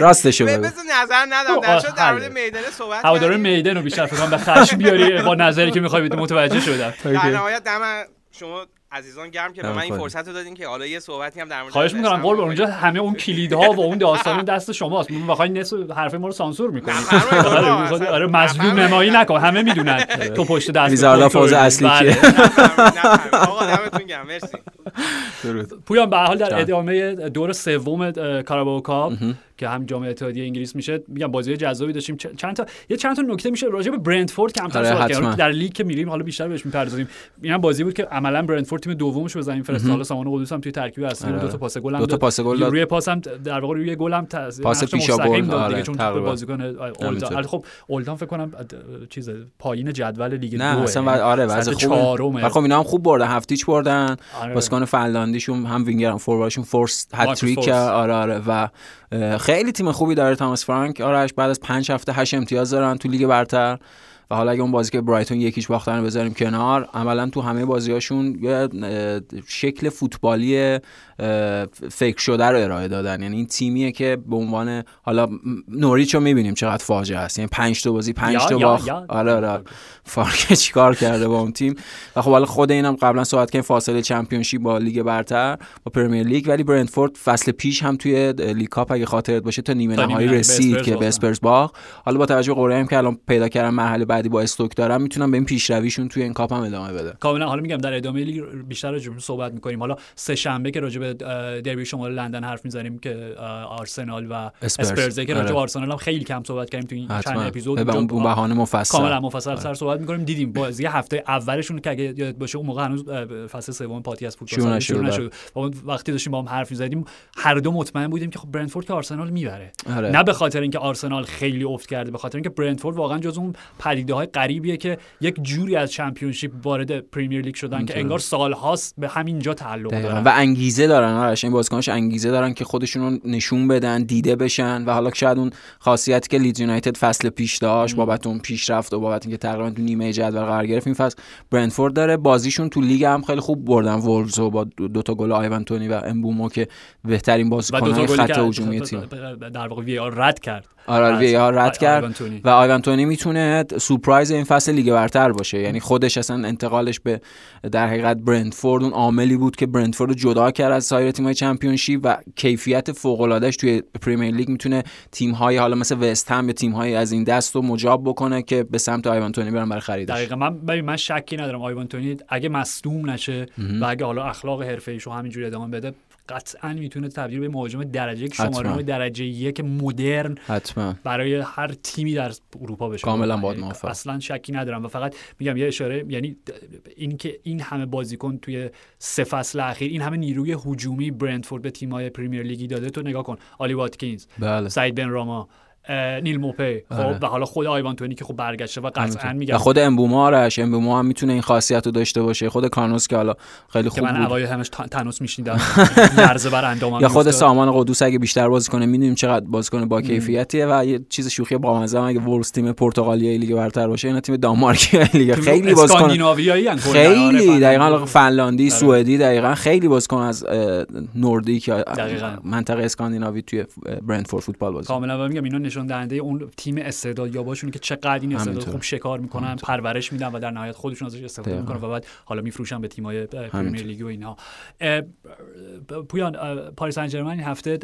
راستشو بگو. بذار نظر ندم. در شد در مورد میدان صحبت هوادار میدن رو بیشتر فکر به خشم بیاری با نظری که می‌خوای متوجه شدم. در نهایت دم شما عزیزان گرم که به من این فرصت رو دادین که حالا یه صحبتی هم در مورد خواهش می‌کنم قول اونجا همه اون کلیدها و اون داستان دست شماست. من بخواید نصف حرف ما رو سانسور می‌کنید آره, آره مظلوم نمایی نکن همه می‌دونن. تو پشت دست میزارلا فاز اصلی بله. که آقا دمتون گرم مرسی. پویان به حال در ادامه دور سوم کاراباو کاپ که هم جام اتحادیه انگلیس میشه. میگم بازی جذابی داشتیم. چند تا یه چند تا نکته میشه راجع به برنتفورد کمتر آره صحبت کردیم. در لیگ که میریم حالا بیشتر بهش می‌پردازیم. اینم بازی بود که عملا برنتفورد تیم دومش به زمین فرستاد. حالا سامان قدوس هم توی ترکیب اصلی آره. دو تا پاس گل هم دو تا پاس گل روی پاس هم در واقع روی گل هم پاس پیشا گل داد دیگه چون بازیکن اولدهام خب اولدهام فکر کنم چیز پایین جدول لیگ دو نه اصلا آره وضع خوبه. خب اینا هم خوب بردن هفت هیچ بردن. آره. بازیکن فنلاندیشون هم وینگر هم فورواردشون فورس هتریک آره آره. و خیلی تیم خوبی داره توماس فرانک. آرش بعد از پنج هفته هشت امتیاز دارن تو لیگ برتر. و حالا اگه اون بازی که برایتون یکیش باختن بذاریم کنار عملا تو همه بازیهاشون یه شکل فوتبالی فکر شده رو ارائه دادن. یعنی این تیمیه که به عنوان حالا نوریچ رو می‌بینیم چقدر فاجعه است. یعنی 5 تا بازی 5 تا باخت. آره آره. فارک چیکار کرده با اون تیم؟ و خب حالا خود اینم قبلا صحبت کردیم فاصله چمپیونشیپ با لیگ برتر با پرمیر لیگ. ولی برنتفورد فصل پیش هم توی لیگ کاپ اگه خاطرت باشه تا نیمه نهایی رسید که به اسپرز باخت. حالا با توجه به هم که الان پیدا کردن مرحله بعدی با استوک دارن می‌تونن به این پیشرویشون توی این کاپ هم ادامه بده. کاملا حالا میگم در ادامه لیگ بیشتر راجع صحبت می‌کنیم. حالا سه شنبه که راجع به دربی شمال لندن حرف می‌زنیم که آرسنال و اسپرز. که راجع به آره. آرسنال هم خیلی کم صحبت کردیم تو این چند اپیزود. به اون بهانه مفصل. کاملا مفصل سر صحبت می‌کنیم. دیدیم بازی هفته اولشون که اگه یاد باشه اون موقع هنوز فصل سوم از فوتبال شروع نشد. وقتی داشتیم با هم حرف می‌زدیم هر دو مطمئن بودیم که خب برنتفورد که آرسنال می‌بره. آره. نه به خاطر اینکه آرسنال خیلی افت کرده به خاطر اینکه برنتفورد واقعا جز اون پدیده های غریبیه که یک جوری از چمپیونشیپ وارد پریمیر لیگ شدن که انگار سالهاست به همینجا تعلق دارن. و انگیزه دارن آرش. این بازیکناش انگیزه دارن که خودشون رو نشون بدن دیده بشن. و حالا شاید اون خاصیتی که لیدز یونایتد فصل پیش داشت بابت اون پیشرفت و بابت اینکه تقریبا تو نیمه جدول قرار گرفت این فصل برنتفورد داره. بازیشون تو لیگ هم خیلی خوب بردن. وولز و با دو تا گل آیوان تونی و امبومو که بهترین بازیکن خط هجومی تیم. در واقع VAR رد کرد. آره VAR رد کرد و آیوان تونی می‌تونه سورپرایز این فصل لیگ برتر باشه. یعنی خودش اصلا انتقالش به در حقیقت برنتفورد اون عاملی بود که برنتفورد رو جدا کرد از سایر تیم‌های چمپیونشیپ و کیفیت فوق العاده‌اش توی پریمیر لیگ می‌تونه تیم‌های حالا مثل وست هم یا تیم‌های از این دست رو مجاب بکنه که به سمت آیوان تونی برن برای خریدش. دقیقاً. من من شکی ندارم آیوان تونی اگه مصدوم نشه و اگه حالا اخلاق حرفه‌ایشو همینجوری ادامه بده قطعا می‌تونه تبدیل به مهاجم درجه یک شماره درجه یک مدرن حتما. برای هر تیمی در اروپا بشه. کاملا باید موافق اصلا شکی ندارم و فقط میگم یه اشاره یعنی اینکه این همه بازیکن توی سه فصل اخیر این همه نیروی هجومی برندفورد به تیم‌های پریمیر لیگی داده تو نگاه کن. آلی واتکینز بله. سعید بن راما نیل موپه خب آره. و حالا خود آیوان تونی که خب برگشته و قطعا میگم و خود امبوما آرش امبوما هم می‌تونه این خاصیت رو داشته باشه. خود کارنوس که حالا خیلی خوب که من اوایل همش تنوس میشنیدم. لرزه بر اندامم یا خود سامان قدوس اگه بیشتر بازی کنه می‌دونیم چقدر بازی کنه با کیفیتیه و یه چیز شوخی با مزه اگه ورس تیم پرتغالیایی لیگ برتر باشه اینا تیم دانمارکی لیگ. خیلی بازیکن خیلی. دقیقاً فنلاندی آره. سوئدی دقیقاً خیلی بازیکن از نوردیک یا منطقه اسکاندیناوی توی برندفورد فوتبال بازی. کاملا میگم اینا نشون دهنده اون تیم استعداد یاباشون که چقدر این استعداد خوب شکار می‌کنن پرورش میدن و در نهایت خودشون ازش استفاده می‌کنن و بعد حالا میفروشن به تیم‌های پرمیر لیگ و اینا. پویان پاریس سن هفته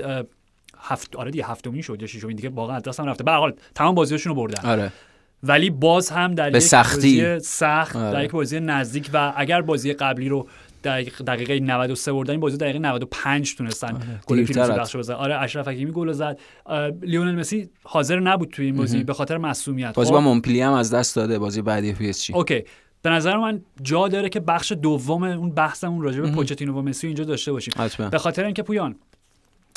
هفت آره دیگه هفتمی شد یا ششمی دیگه واقعا دستم رفته. به حال تمام بازیاشون رو بردن. آره. ولی باز هم در یک سختی. بازی سخت آره. در یک بازی نزدیک و اگر بازی قبلی رو دقیقه 93 بردن این بازی دقیقه 95 تونستن. آره. گل پیروزی بزنن آره اشرف حکیمی گل زد. لیونل مسی حاضر نبود توی این بازی به خاطر مصدومیت. بازی با خب؟ مونپلی هم از دست داده بازی بعدی پی اس okay. به نظر من جا داره که بخش دوم اون بحثمون راجع به پوچتینو و مسی اینجا داشته باشیم. به خاطر اینکه پویان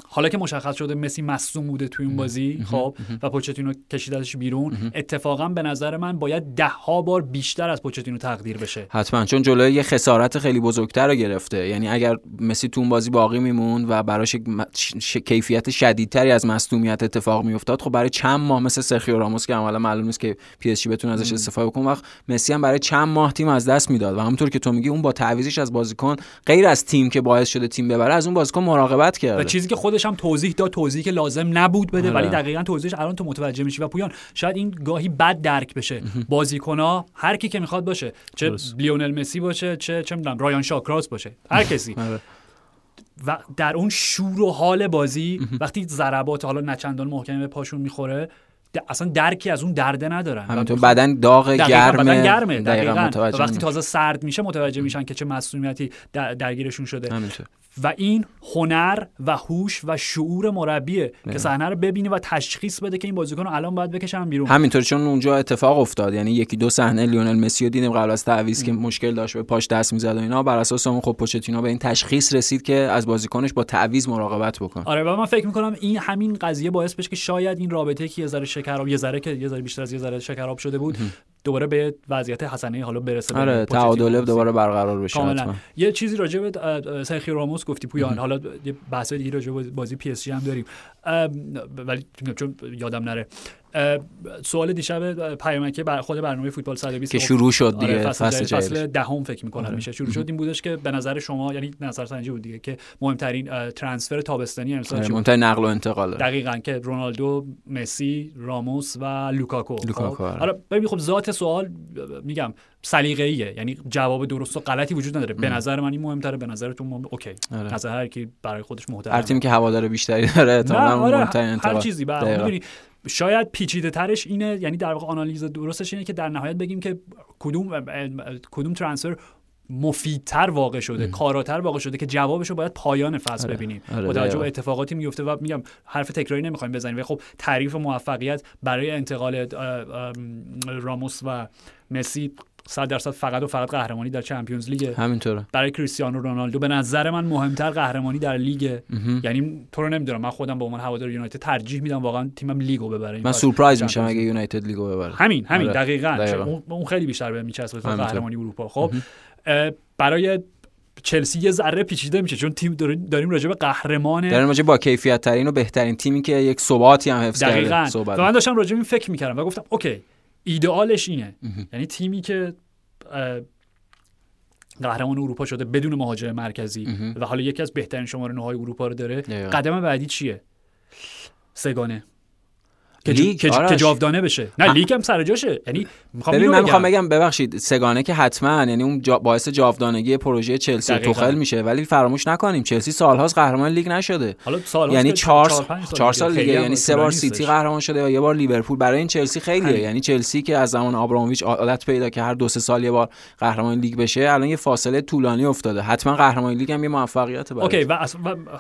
حالا که مشخص شده مسی مصدوم بوده توی اون بازی خب و پوچتینو کشیدش بیرون. اتفاقا به نظر من باید ده ها بار بیشتر از پوچتینو تقدیر بشه. حتما چون جلوی یه خسارت خیلی بزرگتر رو گرفته. یعنی اگر مسی تو اون بازی باقی میمون و براش ش... کیفیت شدیدتری از مصدومیت اتفاق میافتاد خب برای چند ماه مثل سرخیو راموس که عملا معلوم نیست که پی اس بتونه ازش استفاده بکنه وقت مسی هم برای چند ماه تیم از دست می‌داد. و همونطور که تو میگی اون با تعویزش از بازیکن غیر از تیم که باعث شده تیم ببره از اون بازیکن مراقبت کرده. و چیزی که خودش هم توضیح داد توضیحی که لازم نبود بده ولی آره. دقیقا توضیحش الان تو متوجه میشی و پویان شاید این گاهی بد درک بشه. بازیکن‌ها هر کی که می‌خواد باشه چه لیونل مسی باشه چه چه می‌دونم رایان شاکراس باشه هر کسی. آره. و در اون شور و حال بازی وقتی ضربات حالا نچندان محکم به پاشون می‌خوره اصلا درکی از اون درده ندارن. همینطور بدن داغ گرمه. بدن گرمه دقیقاً, وقتی تازه سرد میشه متوجه میشن که چه مسئولیتی درگیرشون شده. همینطور. و این هنر و هوش و شعور مربیه که صحنه رو ببینه و تشخیص بده که این بازیکن الان باید بکشن بیرون. همینطور چون اونجا اتفاق افتاد. یعنی یکی دو صحنه لیونل مسی رو دیدیم قبل از تعویض که مشکل داشت به پاش دست می‌زد و اینا. بر اساس اون خب پوچتینو به این تشخیص رسید که از بازیکنش با تعویض مراقبت بکنه. آره و من فکر می‌کنم این همین قضیه باعث بشه که شاید این رابطه که یه ذره شکراب یه ذره که یه ذره بیشتر از یه ذره شکراب شده بود دوباره به وضعیت حسنه حالا برسه آره تعادل دوباره برقرار بشه کاملا. یه چیزی راجع به سرخیو راموس گفتی پویان. حالا یه بحث دیگه راجع به بازی پی اس جی هم داریم. ولی چون یادم نره. سوال دیشب پیامک برتر خود برنامه فوتبال 120 که شروع شد آره، دیگه فصل, فصل دهم فکر می‌کنم آره. میشه. شروع شد این بودش که به نظر شما یعنی نظر سنجی بود دیگه که مهمترین transfer تابستانی امسال آره مهمترین نقل و انتقال دقیقاً که رونالدو مسی راموس و لوکاکو. لوکاکو خب؟ آره ببین خب ذات سوال میگم سلیقه‌ایه. یعنی جواب درست و غلطی وجود نداره. به نظر من این مهمتره به نظرتون مهم... okay. آره. نظر هر کی برای خودش محترم. هر تیم که هوادار بیشتری داره احتمالاً آره مهمترین هر چیزی. بعد شاید پیچیده ترش اینه یعنی در واقع آنالیز درستش اینه که در نهایت بگیم که کدوم کدوم ترانسفر مفیدتر واقع شده کاراتر واقع شده که جوابش رو باید پایان فصل آره. ببینیم آره. با توجه به اتفاقاتی میفته و میگم حرف تکراری نمی‌خوایم بزنیم و خب تعریف موفقیت برای انتقال راموس و مسی 100 درصد فقط و فقط قهرمانی در چمپیونز لیگ همینطوره. برای کریستیانو رونالدو به نظر من مهمتر قهرمانی در لیگ یعنی تو رو نمی‌دونم. من خودم به عنوان هوادار یونایتد ترجیح میدم واقعا تیمم لیگو ببره. من سورپرایز میشم اگه یونایتد لیگو ببره. همین همین. آره. دقیقاً, اون خیلی بیشتر به میچسبه تا قهرمانی اروپا. خب برای چلسی یه ذره پیچیده میشه چون تیم داریم راجع به قهرمان داریم راجع با کیفیت ترین و بهترین تیمی که یک ثباتی هم حفظ کرده صحبت من داشتم راجع به این فکر می‌کردم و گفتم okay. ایدئالش اینه. یعنی تیمی که قهرمان اروپا شده بدون مهاجم مرکزی و حالا یکی از بهترین شماره نه‌های اروپا رو داره قدم بعدی چیه؟ سه‌گانه. که, لیگ؟ که, که جاودانه بشه. نه لیگ هم سر جاشه. یعنی می‌خوام من می‌خوام بگم ببخشید سه‌گانه که حتما یعنی اون جا باعث جاودانگی پروژه چلسی توخل میشه ولی فراموش نکنیم. چلسی سالهاست قهرمان لیگ نشده. حالا سال یعنی 4 4 سال دیگه. یعنی سه بار سیتی قهرمان شده و یه بار لیورپول. برای این چلسی خیلیه. یعنی چلسی که از زمان آبراموویچ عادت پیدا که هر دو سه سال یه بار قهرمان لیگ بشه الان یه فاصله طولانی افتاده. حتما قهرمان لیگ هم یه موفقیت برای okay و,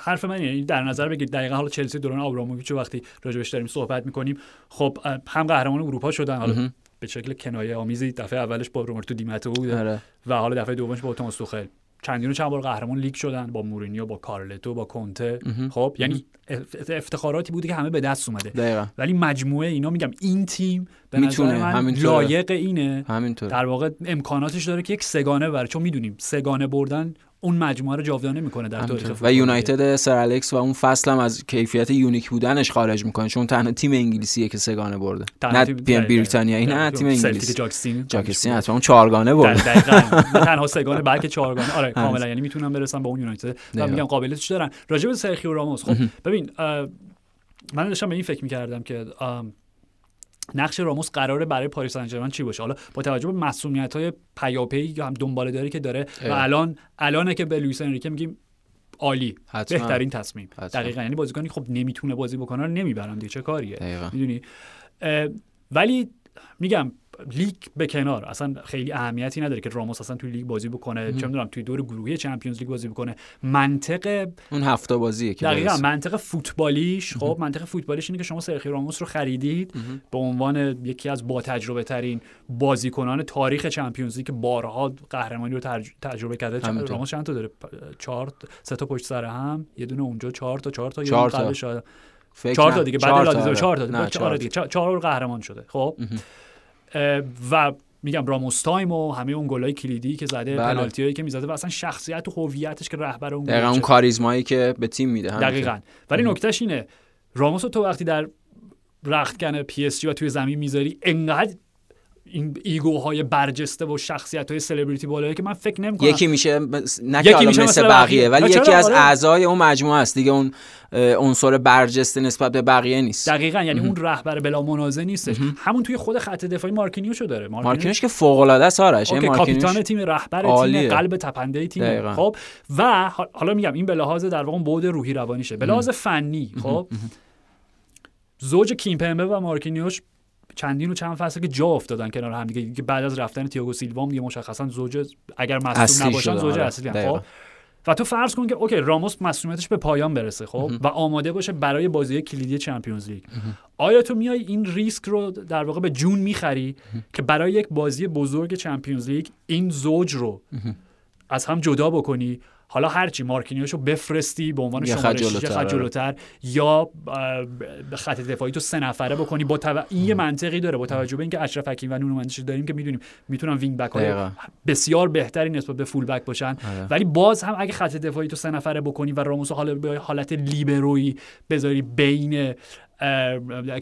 حرف من یعنی در نظر بگیرید دقیقاً حالا چلسی دوران آبراموویچ وقتی راجعش داریم صحبت می‌کنیم خب هم قهرمان اروپا شدن. حالا به شکل کنایه آمیزی دفعه اولش با روبرتو دی‌متئو بود. آره. و حالا دفعه دومش با توماس توخل. چندین و چند بار قهرمان لیگ شدن. با مورینیو با کارلتو با کنته. خب یعنی افتخاراتی بوده که همه به دست اومده. دقیقا. ولی مجموعه اینا میگم این تیم به می‌تونه. من لایق اینه. همینطور. در واقع امکاناتش داره که یک سگانه بره چون می‌دونیم سگانه بردن اون مجموعه رو جاودانه می‌کنه در تاریخ و یونایتد سر الکس و اون فصل هم از کیفیت یونیک بودنش خارج می‌کنه چون تنها تیم انگلیسیه که سگانه برده. نه تیم بریتانیایی نه تیم انگلیسی. جاکستین جاکستین حتما اون چهارگانه برده. تنها سگانه بلکه چهارگانه. آره کاملا. یعنی می‌تونم برسم به اون یونایتد. و میگم قابلیتش دارن. راجع به سرخیو راموس خب ببین من داشتم به این فکر می‌کردم که نقش راموس قراره برای پاریس سن چی باشه؟ حالا با توجه به مصدومیت های پیاپی هم دنباله داری که داره و الان الانه که به لوئیس انریکه میگیم عالی. حتما. بهترین تصمیم. حتما. دقیقا. یعنی بازیکنی خب نمی‌تونه بازی بکنه رو نمی‌برم دیگه. چه کاریه؟ می‌دونی؟ ولی میگم لیگ به کنار. اصلا خیلی اهمیتی نداره که راموس اصلا توی لیگ بازی بکنه. چه می‌دونم توی دور گروهی چمپیونز لیگ بازی بکنه. منطق اون هفته بازیه که دقیقاً منطق فوتبالیش. خب منطق فوتبالیش اینه که شما سرخیو راموس رو خریدید به عنوان یکی از با تجربه ترین بازیکنان تاریخ چمپیونز لیگ که بارها قهرمانی رو تجربه کرده. راموس چند تا داره؟ چهار سه تا پشت سر هم. یه دونه اونجا چهار تا چهار تا یه قبلش چهار تا دیگه. بعد لادسیما رو چهار تا. چهار دیگه. چهار قهرمان شده. خب. و میگم راموس تایم و همه اون گلای کلیدی که زده بله. پنالتی هایی که می‌زده و اصلا شخصیت و هویتش که رهبر اون دقیقاً اون کاریزمایی که به تیم میده دقیقاً. ولی نکتهش اینه راموس تو وقتی در رختکن پی اس جی و توی زمین می‌ذاری انقدر این ایگوهای برجسته و شخصیت های سلبریتی بالایی که من فکر نمی‌کنم یکی میشه نه یکی میشه مثل بقیه, ولی یکی از آره. اعضای اون مجموعه است. دیگه اون عنصر برجسته نسبت به بقیه نیست. دقیقا یعنی اون رهبر بلا منازع نیستش. همون توی خود خط دفاعی مارکینیوشو داره. مارکینیوش که فوق العاده است آرش کاپیتان تیم رهبر تیم قلب تپنده تیم. خب و حالا میگم این به لحاظ در واقع بعد روحی روانیشه به لحاظ فنی خب. زوج کیمپمبه و مارکینیوش چندین و چند فصل که جا افتادن کنار هم دیگه. که بعد از رفتن تییاگو سیلوا هم دیگه مشخصا زوج اگر مصدوم نباشن زوج آره. اصلی خب. و تو فرض کن که اوکی راموس مسئولیتش به پایان برسه خب؟ و آماده باشه برای بازی کلیدی چمپیونز لیگ. آیا تو میای این ریسک رو در واقع به جون می‌خری که برای یک بازی بزرگ چمپیونز لیگ این زوج رو از هم جدا بکنی؟ حالا هرچی مارکینیوشو بفرستی به عنوان شماره خط جلوتر یا خط دفاعی تو سه نفره بکنی. با این یه منطقی داره با توجه به اینکه اشرف حکیمی و نونو داریم که می‌دونیم می‌تونن wing back های بسیار بهتری نسبت به full back باشن. آره. ولی باز هم اگه خط دفاعی تو سه نفره بکنی و راموس حالا به حالت لیبروی بذاری بین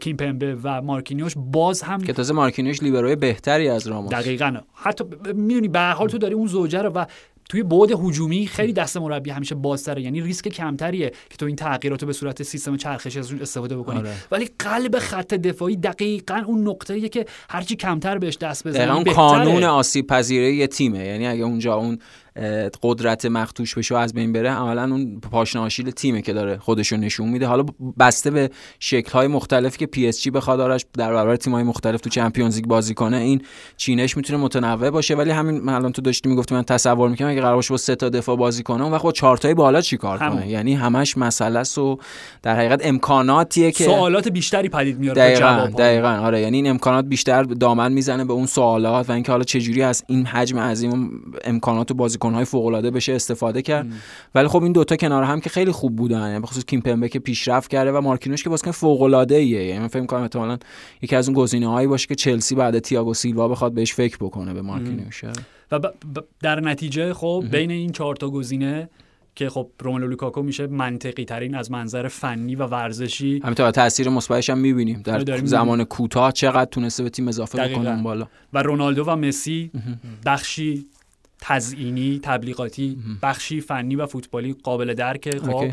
کیمپمبه و مارکینیوش باز هم که تازه مارکینیوش لیبروی بهتری از راموس. دقیقاً. حتی می‌دونی به حال تو داری اون زوجه رو و توی بعد هجومی خیلی دست مربی همیشه بازتره. یعنی ریسک کمتریه که تو این تغییرات رو به صورت سیستم چرخش ازش استفاده بکنی. آره. ولی قلب خط دفاعی دقیقا اون نقطه‌ایه که هرچی کمتر بهش دست بزنی اون کانون آسیب پذیری یه تیمه. یعنی اگه اونجا اون قدرت مختوش بشه و از بین بره عملا اون پاشناشیل تیمه که داره خودشو نشون میده. حالا بسته به شکل های مختلفی که پی اس جی بخواد آرش در برابر تیم های مختلف تو چمپیونز لیگ بازی کنه این چینش می‌تونه متنوع باشه. ولی همین الان تو داشتی می‌گفتی من تصور می‌کنم اگه قرار باشه با سه تا دفاع بازی کنه اون وقت با چهار تای بالا چیکار کنه؟ یعنی همش مسئله و در حقیقت امکاناتیه که سوالات بیشتری پدید میاره دقیقاً دقیقاً آره. یعنی این امکانات بیشتر دامن می‌زنه به اون سوالات و اینکه حالا چجوری از این حجم عظیم امکانات بازی بازیکن‌های فوق‌العاده بشه استفاده کرد. ولی خب این دوتا کنار هم که خیلی خوب بودن. یعنی بخصوص کیمپمبه که پیشرفت کرده و مارکینوش که بازیکن فوق‌العاده ایه یعنی من فکر می‌کنم احتمالاً یکی از اون گزینه‌هایی باشه که چلسی بعد تییاگو سیلوا بخواد بهش فکر بکنه به مارکینوش. و در نتیجه خب بین این چهار تا گزینه که خب روملو لوکاکو میشه منطقی ترین از منظر فنی و ورزشی. همینطور تاثیر مثبتش هم می‌بینیم. در زمان کوتاه چقدر تونسته به تیم اضافه بکنه بالا. و رونالدو و مسی بخشی تزئینی تبلیغاتی بخشی فنی و فوتبالی قابل درکه خب.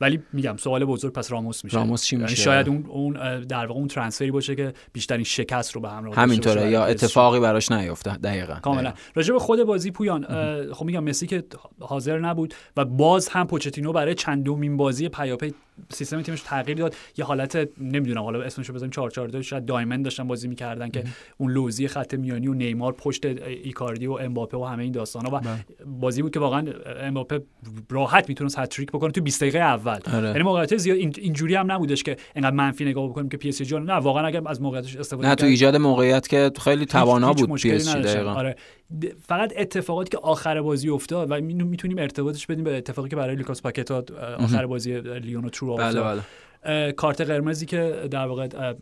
ولی میگم سوال بزرگ پس راموس میشه. راموس چی یعنی میشه؟ شاید اون اون در واقع اون ترانسفری باشه که بیشترین شکست رو به همراه همینطوره یا اتفاقی براش نیفته دقیقاً کاملا. راجع به خود بازی پویان خب میگم مسی که حاضر نبود و باز هم پوچتینو برای چندمین بازی پیاپی سیستم تیمش تغییر داد. یه حالت نمی‌دونم حالا اسمشو بزنیم 4 4 2 شاید دایمند داشتن بازی می‌کردن که اون لوزی خط میانی و نیمار پشت ایکاردی و امباپه و همه این داستانا و. بازی بود که واقعا امباپه راحت می‌تونست هتریک بکنه تو 20 دقیقه اول. آره. یعنی موقعیت زیاد اینجوری هم نبودش که انقدر منفی نگاه بکنیم که پی اس جی نه واقعا اگر از موقعیتش استفاده نه تو ایجاد موقعیت که خیلی توانا بود پی اس جی آره. فقط اتفاقاتی که آخر بازی افتاد و می‌تونیم ارتباطش بدیم به اتفاقی که برای لوکاس پاکتا آخر بازی لیون و ترو بله بله. کارت قرمزی که در واقع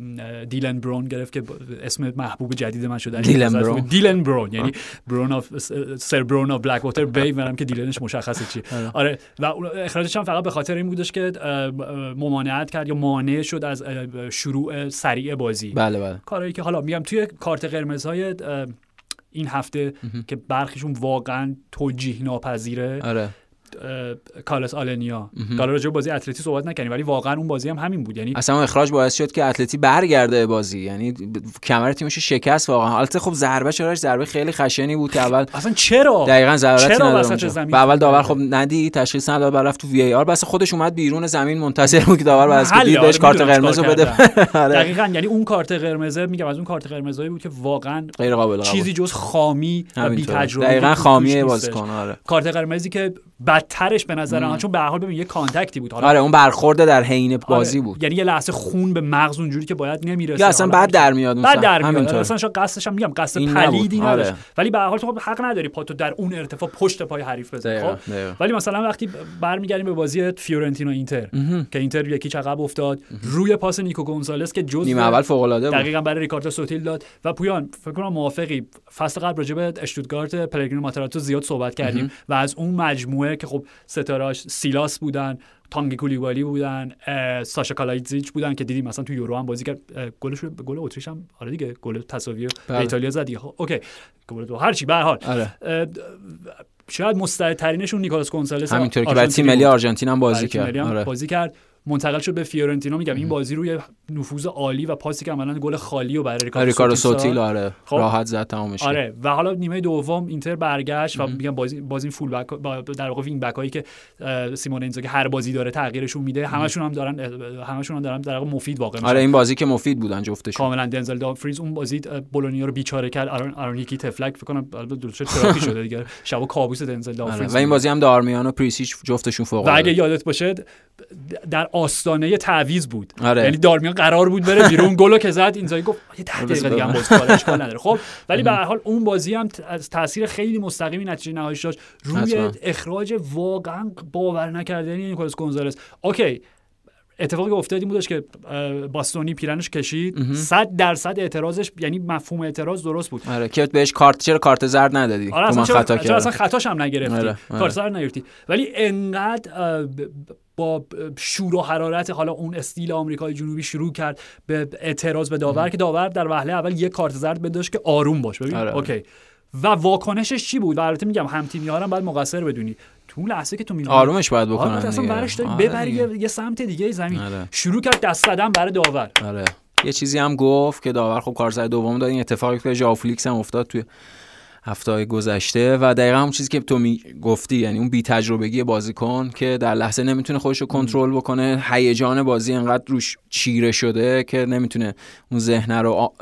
دیلن برون گرفت که اسم محبوب جدید من شده. دیلن برون؟ دیلن برون یعنی برون of سر برون of بلک واتر بی منم که دیلنش مشخصه چی آره. آره و اخراجش هم فقط به خاطر این بودش که ممانعت کرد یا مانع شد از شروع سریع بازی. بله بله. کاری که حالا میگم توی کارت قرمزهای این هفته که برخیشون واقعا توجیه ناپذیره آره. کالس آلنیا. حالا راجع بازی اتلتی صحبت نکنیم ولی واقعا اون بازی هم همین بود. یعنی اصلا اخراج باعث شد که اتلتی برگرده بازی. یعنی کمر تیمش شکست واقعا. البته خب ضربه چراش ضربه خیلی خشنی بود که اول اصلا چرا؟ دقیقاً ضربه نداد اول داور خب ندی تشخیص نداد رفت تو وی آر. بس خودش اومد بیرون زمین منتظر بود که داور که دید بهش کارت قرمز بده. آره. دقیقاً یعنی اون کارت قرمز میگم از اون کارت قرمزایی بود که واقعا غیر قابل چیزی جز خامی و بی تجربه دقیقاً خامی بازیکن آره. کارت قرمزی که بدترش به نظر من چون به حال ببین یه contact ی بود. آره اون برخورد در حین آره، بازی بود. یعنی یه لحظه خون به مغز اونجوری که باید نمی‌رسه یا اصلا بعد در میاد بعد در میاد. اصلا شو قصدش هم میگم قصد پلیدی نداشت آره. ولی به حال تو خب حق نداری پاتو در اون ارتفاع پشت پای حریف بزنی خب؟ ولی مثلا وقتی برمیگردیم به بازی فیورنتینا اینتر که اینتر یکی عقب افتاد روی پاس نیکو گونزالس که جزء نیمه اول فوق العاده دقیقاً برای ریکاردو سوتیل داد. و پویان فکر کنم موافقی فصل قبل راجع به اشتوتگارت پلگرینو ماتاراتزو زیاد صحبت کردیم و از اون مجموعه که خب ستارهاش سیلاس بودن تانگی کولیبالی بودن ساشا کالایدزیچ بودن که دیدیم مثلا تو یورو هم بازی کرد. گلش گل اتریش هم آره دیگه گل تساوی به بله. ایتالیا زد خب اوکی. گل تو هر چی به حال. آره. شاید مستعدترینشون نیکولاس گونسالس همینطور که بعد تیم ملی آرژانتین هم بازی کرد. آره. بازی کرد. منتقل شد به فیورنتینا. میگم این بازی روی نفوذ عالی و پاسی که عملا گل خالی و برای ریکاردو, ریکاردو سوتیل آره خب. راحت زد تمامش آره و حالا نیمه دوم اینتر برگشت و میگم بازی بازی full back در واقع wing back هایی که سیمونه که هر بازی داره تغییرشون میده. همشون هم دارن همشون هم دارن در واقع مفید واقع میشن. آره این بازی که مفید بودن جفتشون. کاملا دنزل دامفریز اون بازی بولونیا رو بیچاره کرد. آرون آرون هیکی تفلک فکر کنم البته تراپی شده دیگه. شب کابوس دنزل دامفریز آره. و این بازی هم دارمیان و پریسیچ جفتشون فوق و اگه یادت باشه در آستانه تعویض بود. آره. یعنی دارمیان قرار بود بره بیرون. گلو که زد اینزایی گفت یه 10 دقیقه دیگه هم باز اشکال نداره. خب ولی به هر حال اون بازی هم از تاثیر خیلی مستقیمی نتیجه نهاییش داشت. روی اخراج واقعا باور نکردنی نیکولاس گونزالس. اوکی. اتفاقی افتاد این بودش که باستونی پیرنش کشید. 100 درصد اعتراضش یعنی مفهوم اعتراض درست بود. آره که بهش کارت چرا کارت زرد ندادی؟ آره اصلا خطا کردم اصلا خطاش هم نگرفتی؟ آره. آره. کارت زرد نگرفتی. ولی انقدر با شور و حرارت حالا اون استیل آمریکای جنوبی شروع کرد به اعتراض به داور که داور در وهله اول یه کارت زرد بداشت که آروم باش. ببین آره. اوکی. و واکنشش چی بود؟ البته میگم هم تیمی ها باید مقصر بدونی. تو لحظه که تو می‌بینی آرومش باید بکنن آره اصلا برش داری آره ببری یه سمت دیگه زمین. آره. شروع کرد دست زدن برای داور. آره. یه چیزی هم گفت که داور خب کارت زرد دوم داد. این اتفاقی که ژائو فلیکس هم افتاد توی هفته گذشته و دقیقا همون چیزی که تو می گفتی یعنی اون بی تجربگی بازیکن که در لحظه نمی‌تونه خودش رو کنترل بکنه هیجان بازی انقدر روش چیره شده که نمی‌تونه اون ذهن رو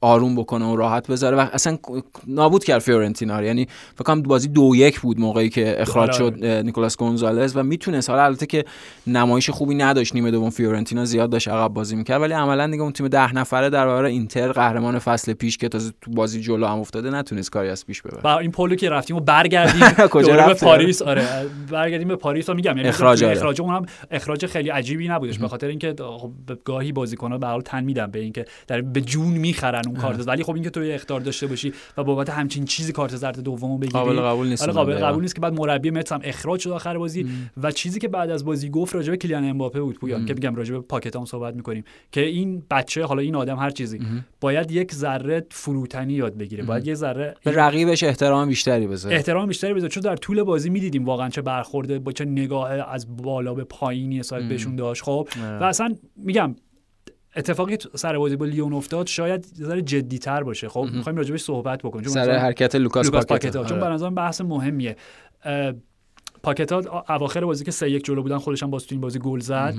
آروم بکنه و راحت بذاره و اصلا نابود کرد فیورنتینا یعنی فکر کنم بازی دو یک بود موقعی که اخراج شد آره. نیکولاس گونزالز و می‌تونه حالا البته که نمایش خوبی نداشت نیمه دوم فیورنتینا زیاد داشت عقب بازی می‌کرد ولی عملا دیگه اون تیم ده نفره در برابر اینتر قهرمان فصل پیش که تازه تو بازی جلو هم افتاده نتونست کاری از پیش ببره. این پلو که رفتیم و برگردیم کجا به پاریس. آره برگردیم به پاریس و میگم. یعنی اخراج آره. اخراج اونم اخراج خیلی عجیبی نبودش به خاطر اینکه خب گاهی بازیکن‌ها به حال تن میدن به اینکه درد به جون می‌خرن اون کارت ولی خب اینکه تو اخطار داشته باشی و بابت همچین چیزی کارت زرد دومو بگیری قابل قبول نیست قابل قبول نیست که بعد مربی متز هم اخراج شد آخر بازی ام. و چیزی که بعد از بازی گفت راجع به کیلیان امباپه بود پویان که میگم راجع به پاکت هم صحبت می‌کنیم که این بچه حالا این آدم هر چیزی ام. باید یک ذره فروتنی یاد بگیره. باید یه ذره به رقیبش احترام بیشتری بذاره. احترام بیشتری بذاره چون در طول بازی می‌دیدیم واقعا چه برخورده با چه نگاه از بالا به پایینی حساب بهشون داشت خب؟ و اصلا میگم اتفاقی سر بازی با لیون افتاد شاید یه ذره جدی‌تر باشه. خب می‌خوایم راجبش صحبت بکنیم. سر حرکت لوکاس, لوکاس پاکتا. چون به نظرم بحث مهمیه. پاکتا اواخر بازی که سه یک جلو بودن خودش هم باز تو این بازی گل زد.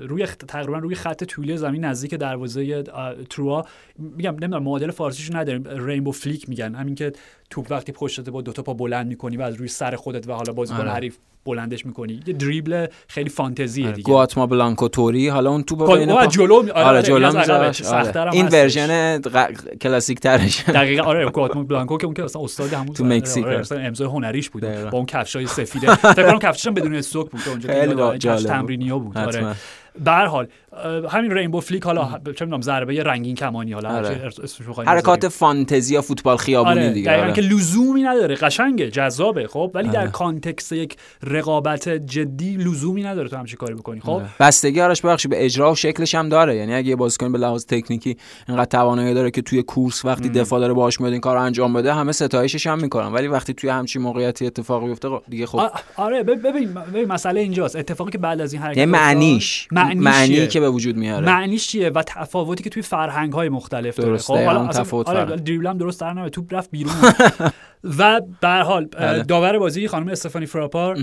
روی تقریبا روی خط طولی زمین نزدیک دروازه تروا میگم نمی‌دونم معادل فارسیشو نداریم. rainbow flick میگن. همین که توپ وقتی پشتت با دو تا پا بلند می‌کنی و از روی سر خودت و حالا بازیکن آره. حریف بلندش می‌کنی. یه دریبل خیلی فانتزیه آره. دیگه. کوآتموک بلانکو طوری حالا اون تو با بین جلو آره, آره جلو آره. این version کلاسیک ترش دقیقاً آره کوآتموک بلانکو که اون که اصلا استاد همون تو مکزیک آره امضای هنریش بود با اون کفشای سفید فکر کنم کفشش بدون استوک بود اونجا خیلی تمرینی بود. آره. به حال همین rainbow flick حالا چه می‌دونم ضربه رنگین کمانی حالا آره. حرکات فانتزی یا فوتبال خیابونی آره. دیگه آره. که لزومی نداره قشنگه جذابه خب ولی در آره. context یک رقابت جدی لزومی نداره تو همچین کاری بکنی خب آره. بستگی آرش بخشی به اجرا و شکلش هم داره یعنی اگه بازیکن به لحاظ تکنیکی اینقدر توانایی داره که توی کورس وقتی. دفاع داره باهاش میاد این کارو انجام بده همه ستایشش هم می‌کنن ولی وقتی توی همچین موقعیتی اتفاقی بیفته دیگه خب آره ببین ببین مسئله اینجاست اتفاقی که بعد از این حرکت یعنی معنیش معنی که به وجود میاره. معنیش چیه و تفاوتی که توی فرهنگ های مختلف داره؟ خب حالا تفاوت آره درست در نمیاد توپ رفت بیرون. و به حال بله. داور بازی خانم استفانی فراپار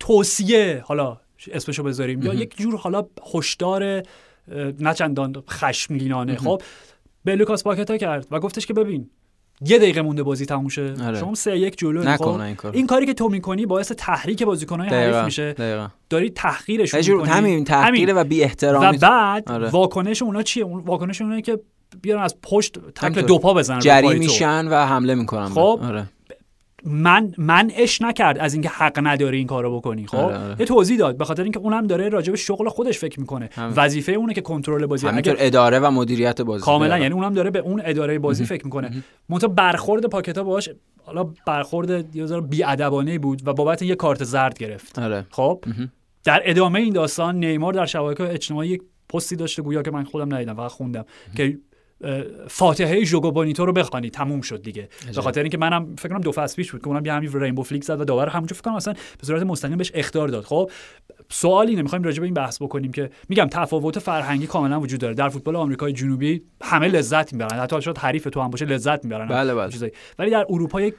توصیه حالا اسمشو بذاریم. یا یک جور حالا هشدار نه چندان خشمگینانه. خب به لوکاس پاکتا کرد و گفتش که ببین یه دقیقه مونده بازی تموم شه. آره. شما سه یک جلو این, این کاری که تو می‌کنی باعث تحریک بازیکن‌های حریف میشه. دقیقا. داری تحقیرشون می‌کنی. همین تحقیر و بی احترامی و بعد آره. واکنش اونا چیه؟ واکنش اونا که بیان از پشت تکل دو پا بزنن جری میشن و حمله می‌کنن. خب. آره. من من اش نکرد از اینکه حق نداری این کارو بکنی خب؟ آره آره. یه توضیح داد به خاطر اینکه اونم داره راجع به شغل خودش فکر می‌کنه. وظیفه اونه که کنترل بازی همینطور اداره و مدیریت بازی کاملا یعنی اونم داره به اون اداره بازی فکر می‌کنه. منتها برخورد پاکتا باهاش حالا برخورد یه ذره بیادبانه بود و بابت یه کارت زرد گرفت. آره. خب؟ در ادامه این داستان نیمار در شبکه اجتماعی یک پستی داشته گویا که من خودم ندیدم فقط خوندم که فاتحه ژوگو بونیتو رو بخوانی تموم شد دیگه. به خاطر اینکه منم فکر کنم دو فصل پیش بود که اونم یه همین رینبو فلیک زد و داور همونجا فکر کنم اصلا به صورت مستقیم بهش اختار داد. خب سوال اینه می‌خوایم راجع به این بحث بکنیم که میگم تفاوت فرهنگی کاملا وجود داره. در فوتبال آمریکای جنوبی همه لذت می‌برن. حتی شاید حریف تو هم باشه لذت می‌برن. بله بله. ولی در اروپا یک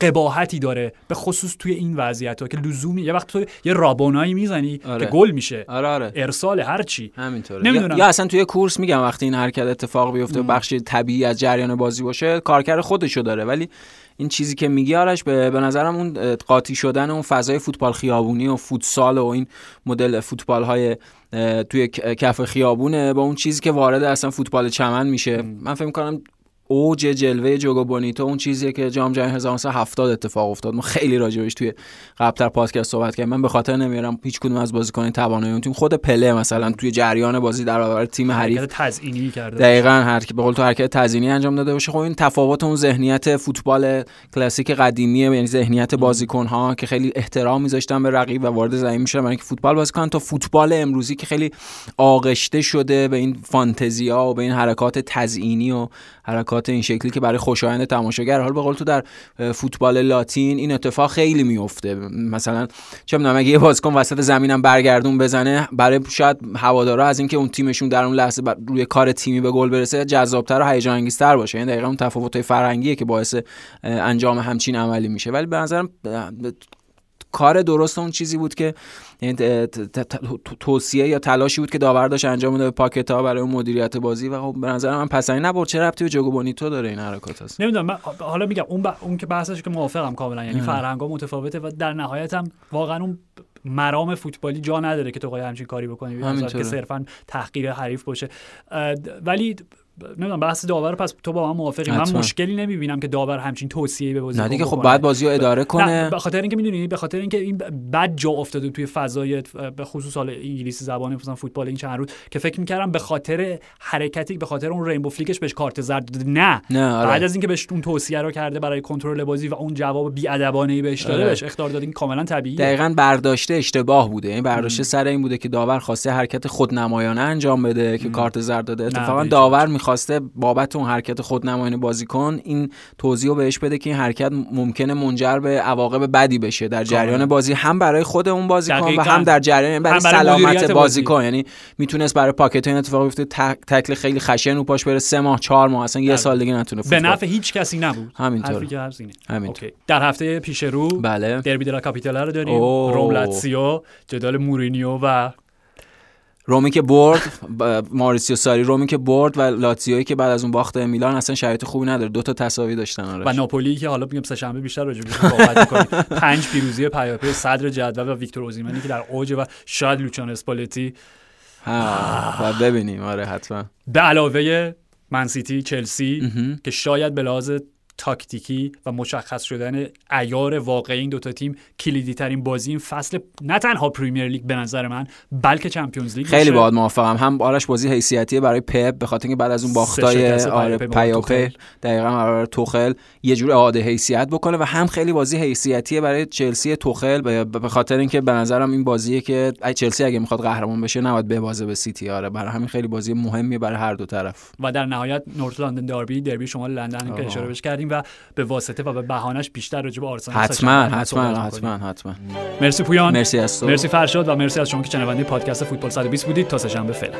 قباحتی داره به خصوص توی این وضعیت ها که لزومی یه وقت تو یه رابونایی می‌زنی آره. که گل میشه. آره آره. ارسال هر چی. همینطوره. یا, یا اصلا توی کورس میگم وقتی این حرکت اتفاق بیفته بخش طبیعی از جریان بازی باشه کارکر خودشو داره. ولی این چیزی که میگی آرش به, به نظرم اون قاطی شدن اون فضای فوتبال خیابونی و فوتسال و این مدل فوتبال های توی کف خیابونه با اون چیزی که وارد اصلا فوتبال چمن میشه. من فکر کنم اوج جلوه جوگو بونیتو اون چیزیه که جام جهانی 1970 اتفاق افتاد. ما خیلی راجبش توی قبلتر پادکست صحبت کردیم. من به خاطر نمیارم هیچ کدوم از بازیکن توانایی اون تیم خود پله مثلا توی جریان بازی در برابر تیم حریف تزیینی کرده. دقیقاً هر به قول تو حرکت تزیینی انجام داده باشه. خب این تفاوت اون ذهنیت فوتبال کلاسیک قدیمیه یعنی ذهنیت بازیکن ها که خیلی احترام میذاشتن به رقیب و وارد زمین میشن برای اینکه فوتبال بازی کنن. تا فوتبال امروزی که خیلی آغشته شده به این فانتزیا و به این حرکات تزیینی و حرکات این شکلی که برای خوشایند تماشاگر حال به قول تو در فوتبال لاتین این اتفاق خیلی میفته مثلا چه می‌دونم اگه یه بازیکن وسط زمینم برگردون بزنه برای شاید هوادارا از اینکه اون تیمشون در اون لحظه روی کار تیمی به گل برسه جذابتر و هیجان انگیزتر باشه. یعنی دقیقاً اون تفاوت‌های فرهنگیه که باعث انجام همچین عملی میشه. ولی به نظرم کار درست اون چیزی بود که یعنی توصیه یا تلاشی بود که داور داشت انجام میده به پاکتا برای اون مدیریت بازی و خب به نظر من پسنی نبرد چه ربطی به جوگو تو داره این حرکات هست؟ نمی‌دونم حالا میگم اون اون که بحثش که موافقم کاملا یعنی فرهنگا متفاوته و در نهایت هم واقعا اون مرام فوتبالی جا نداره که تو قای همچین کاری بکنی. که صرفا تحقیر حریف باشه. ولی نمی‌دونم بحث داور پس تو با من موافقی. من مشکلی نمی‌بینم که داور همچین توصیه به بازی نه دیگه خب بعد بازی رو اداره کنه. به خاطر اینکه می‌دونی به خاطر اینکه این بد جا افتاده توی فضای به خصوص حال انگلیسی زبان مثلا فوتبال این چند روز که فکر می‌کردم به خاطر حرکتی به خاطر اون رینبو فلیکش بهش کارت زرد داده. نه, نه آره. بعد از اینکه بهش اون توصیه رو کرده برای کنترل بازی و اون جواب بی ادبانه بهش داده آره. بهش اختار داده این کاملا طبیعیه. دقیقاً برداشته اشتباه بوده. یعنی برداشته سر این بوده که داور خواسته حرکت خودنمایانه انجام بده که کارت زرد داده. اتفاقا داور می‌خواسته بابت اون حرکت خودنمایانه بازیکن این توضیح رو بهش بده که این حرکت ممکنه منجر به عواقب بدی بشه در جریان بازی هم برای خود اون بازیکن و هم در جریان برای, برای سلامت بازیکن بازی. یعنی می‌تونست برای پاکت این اتفاق بیفته تکل خیلی خشن رو پاش بره سه ماه چهار ماه اصلا یه سال دیگه نتونه به نفع هیچ کسی نبود. همینطور. همینطور. در هفته پیش رو بله. دربی دلا کاپیتالا رو داریم. روم لاتسیو جدال مورینیو و رومی که برد ماریسیو ساری رومی که برد و لاتزیوی که بعد از اون باخت میلان اصلا شرایط خوبی نداره. دو تا تساوی داشتن آره و ناپولی که حالا میگم سه شنبه بیشتر راجع بهش پنج پیروزی پیاپی صدر جدول و ویکتور اوزیمنی که در اوج و شاید لوچانو اسپالتی. و ببینیم. آره حتما. به علاوه منسیتی چلسی که شاید به لحاظ تاکتیکی و مشخص شدن عیار واقعی این دوتا تیم کلیدی ترین بازی این فصل نه تنها پریمیر لیگ به نظر من بلکه چمپیونز لیگ خیلی باید موافقم. هم آرش بازی حیثیتی برای پپ به خاطر اینکه بعد از اون باختای آره پیاپی دقیقا برای توخل یه جور اعاده حیثیت بکنه و هم خیلی بازی حیثیتی برای چلسی توخل. به خاطر اینکه به نظرم این بازیه که ای چلسی اگه می‌خواد قهرمان بشه نباید ببازه به سیتی. آره برای همین خیلی بازی مهمی برای هر دو طرف. و در نهایت نورت لندن داربی دربی شما لندن که اشاره بهش کردیم. و به واسطه و به بهانش بیشتر راجع به آرسنال حتما حتما حتما حتما. مرسی پویان. مرسی از تو. مرسی فرشاد و مرسی از شما که شنونده پادکست فوتبال 120 بودید. تا سه شنبه فعلا.